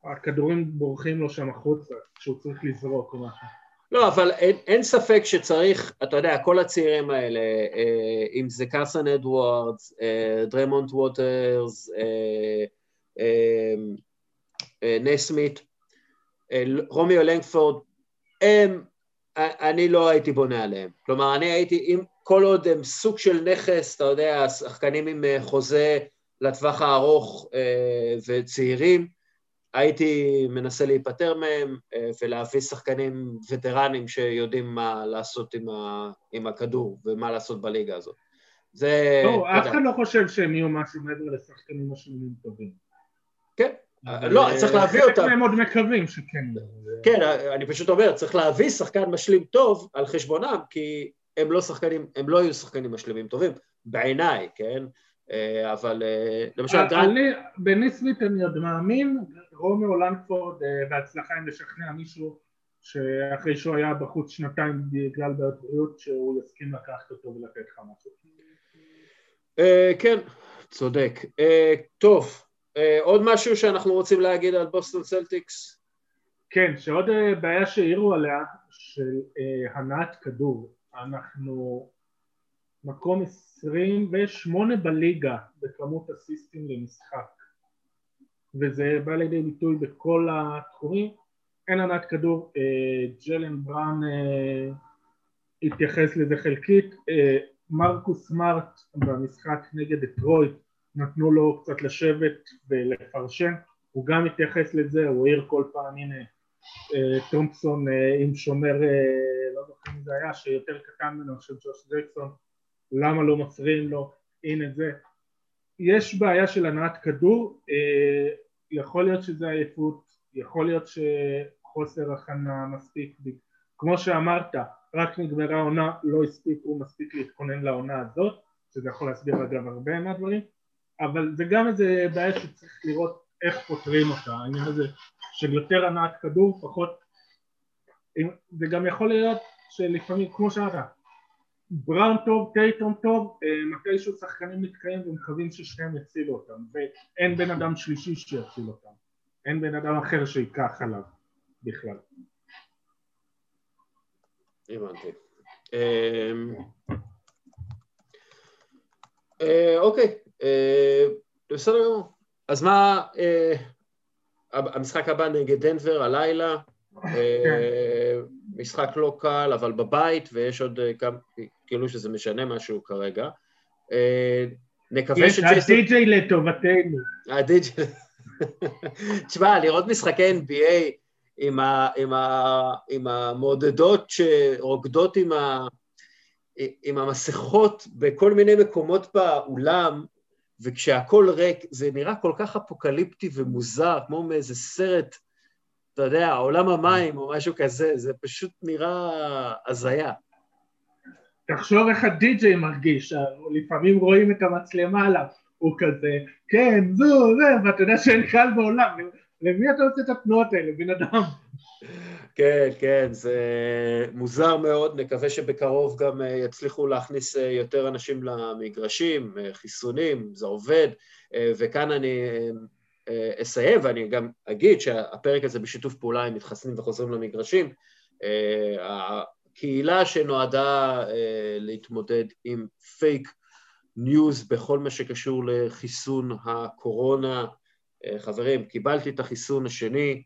והכדורים בורחים לו שם החוצה, כשהוא צריך לזרוק או משהו. לא, אבל אין, אין ספק שצריך, אתה יודע, כל הצעירים האלה, אה, אם זה קאסן אדוארדס, אה, דרמונט ווטרס, אה, אה, אה, נסמית, אה, רומיו לנגפורד, הם אני לא הייתי בונה עליהם. כלומר, אני הייתי, אם כל עוד הם סוג של נכס, אתה יודע, שחקנים עם אה, חוזה לטווח הארוך אה, וצעירים, הייתי מנסה להיפטר מהם אה, ולהביא שחקנים וטרנים שיודעים מה לעשות עם, ה, עם הכדור ומה לעשות בליגה הזאת. זה... לא, אף אחד לא חושב שהם יהיו משהו מעבר לשחקנים משלימים טובים. כן, לא, צריך להביא אותם. הם עוד מקווים שכן. כן, אני פשוט אומר, צריך להביא שחקן משלים טוב על חשבונם, כי הם לא שחקנים, הם לא היו שחקנים משלימים טובים, בעיניי, כן? אה, אבל אה, למשל... אני, בנסמית' אני עוד מאמין, רומיאו לנגפורד אה, בהצלחה אם לשכנע מישהו שאחרי שהוא היה בחוץ שנתיים בגלל בעיות בריאות, שהוא יסכים לקחת אותו ולתת לך משהו. כן, צודק. טוב, אה, עוד משהו שאנחנו רוצים להגיד על בוסטון סלטיקס? כן, שעוד אה, בעיה שהעירו עליה של אה, הנעת כדור. אנחנו מקום 28 בליגה בכמות אסיסטים למשחק וזה בא לידי ביטוי בכל התחומים אין הנעת כדור, אה, ג'לן בראון אה, התייחס לזה חלקית, אה, מרקוס סמארט במשחק נגד דטרויט נתנו לו קצת לשבת ולפרשן, הוא גם התייחס לזה, הוא העיר כל פעם הנה טומפסון עם שומר, לא זוכר מי זה היה, שיותר קטן ממנו של ג'וש ג'קסון, למה לא מוסרים לו, הנה זה. יש בעיה של הנעת כדור, יכול להיות שזה עייפות, יכול להיות חוסר הכנה מספיק, כמו שאמרת, רק נגמרה העונה, לא הספיקו מספיק להתכונן לעונה הזאת, שזה יכול להסביר אגב הרבה מהדברים, אבל זה גם איזה בעיה שצריך לראות איך פותרים אותה, העניין הזה של יותר הנעת כדור, פחות, זה גם יכול להיות שלפעמים, כמו שאמרת, בראון טוב, טייטון טוב, אה, מתישהו שחקנים מתקיים ומקווים ששניהם יצילו אותם, ואין בן אדם שלישי שיציל אותם, אין בן אדם אחר שייקח עליו בכלל. הבנתי. אמ, אה, אוקיי, בסדר גמור. אז מה, אה, המשחק הבא נגד דנבר הלילה, משחק לא קל אבל בבית ויש עוד כמה, כאילו שזה משנה משהו כרגע. נקווה שג'ייסון... הדי-ג'יי לטובתנו. הדי-ג'יי... [LAUGHS] תשמע, לראות משחקי NBA עם, ה, עם, ה, עם המעודדות שרוקדות עם, ה, עם המסכות בכל מיני מקומות באולם, וכשהכול ריק, זה נראה כל כך אפוקליפטי ומוזר, כמו מאיזה סרט, אתה יודע, עולם המים או משהו כזה, זה פשוט נראה הזיה. תחשוב איך הדי-ג'יי מרגיש, לפעמים רואים את המצלמה עליו, הוא כזה, כן, זו, זה, ואתה יודע שאין קהל בעולם, למי אתה עושה את התנועות האלה, בן אדם? כן, כן, זה מוזר מאוד, נקווה שבקרוב גם אה, יצליחו להכניס אה, יותר אנשים למגרשים, אה, חיסונים, זה עובד, וכאן אני אסיים ואני גם אגיד שהפרק הזה בשיתוף פעולה עם מתחסנים וחוזרים למגרשים, הקהילה שנועדה להתמודד עם פייק ניוז בכל מה שקשור לחיסון הקורונה, חברים, קיבלתי את החיסון השני.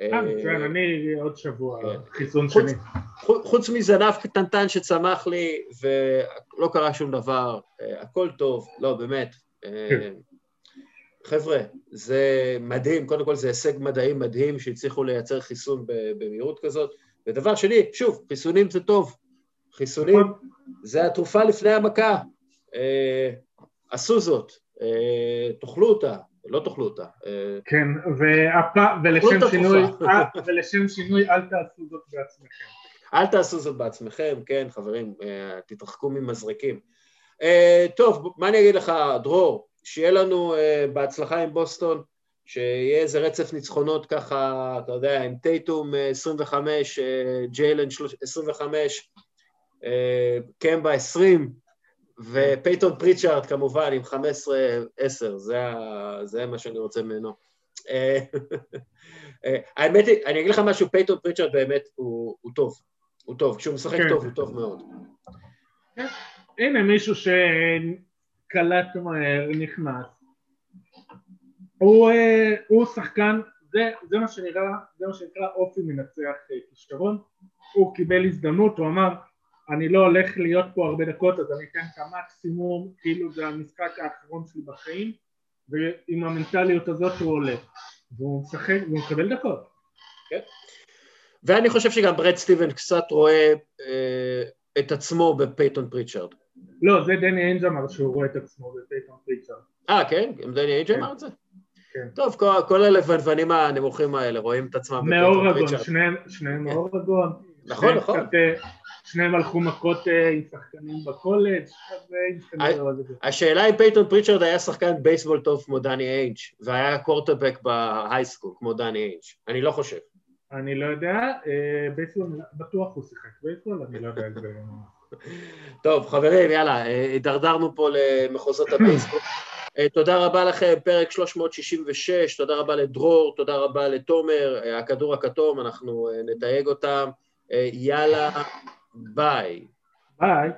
אה, אני עוד שבוע כן. חיסון שני. חוץ מזנב קטנטן שצמח לי ולא קרה שום דבר, אה, הכל טוב, לא, באמת. כן. חבר'ה, זה מדהים, קודם כל זה הישג מדעי מדהים שהצליחו לייצר חיסון במהירות כזאת. ודבר שני, שוב, חיסונים זה טוב. חיסונים נכון. זה התרופה לפני המכה. עשו זאת, תאכלו אותה, לא תאכלו אותה. אה, כן, והפ... ולשם, שינוי, אה, ולשם שינוי אל תעשו זאת בעצמכם. אל תעשו זאת בעצמכם, כן, חברים, אה, תתרחקו ממזרקים. טוב, מה אני אגיד לך, דרור, שיהיה לנו בהצלחה עם בוסטון, שיהיה איזה רצף ניצחונות ככה, אתה יודע, עם טייטום 25, ג'יילן 25, קמבה 20, ופייטון פריצ'ארד כמובן עם 15-10, זה, זה מה שאני רוצה ממנו. אה, אה, האמת היא, אני אגיד לך משהו, פייטון פריצ'ארד באמת הוא, הוא טוב, הוא טוב, כשהוא משחק כן. טוב הוא טוב מאוד. כן. הנה מישהו שקלט מהר, נכנס. הוא, אה, הוא שחקן, זה, זה מה שנראה, זה מה שנקרא אופי מנצח כישרון, הוא קיבל הזדמנות, הוא אמר אני לא הולך להיות פה הרבה דקות אז אני אתן את המקסימום כאילו זה המשחק האחרון שלי בחיים ועם המנטליות הזאת הוא עולה והוא משחק והוא מקבל דקות כן. ואני חושב שגם בראד סטיבנס קצת רואה אה, את עצמו בפייטון פריצ'ארד לא, זה דני אינג' אמר שהוא רואה את עצמו בפייטון פריצ'ארד אה כן? גם דני אינג' כן. אמר את זה? כן. טוב, כל, כל הלבנבנים הנמוכים האלה רואים את עצמם בפייטון פריצ'ארד שניהם, שניהם מאורגון נכון, נכון שניהם הלכו מכות אה, עם שחקנים בקולג' השאלה אם פייטון פריצ'ארד היה שחקן בייסבול טוב כמו דני איינג' והיה קוורטרבק ב high school כמו דני איינג', אני לא חושב. אני לא יודע, אה, בייסבול בטוח הוא שיחק בייסבול, אני לא יודע איזה... טוב חברים יאללה, אה, הידרדרנו פה למחוזות הבייסבול. תודה רבה לכם, פרק 366, תודה רבה לדרור, תודה רבה לתומר, הכדור הכתום, אנחנו נתייג אותם, יאללה, ביי. ביי.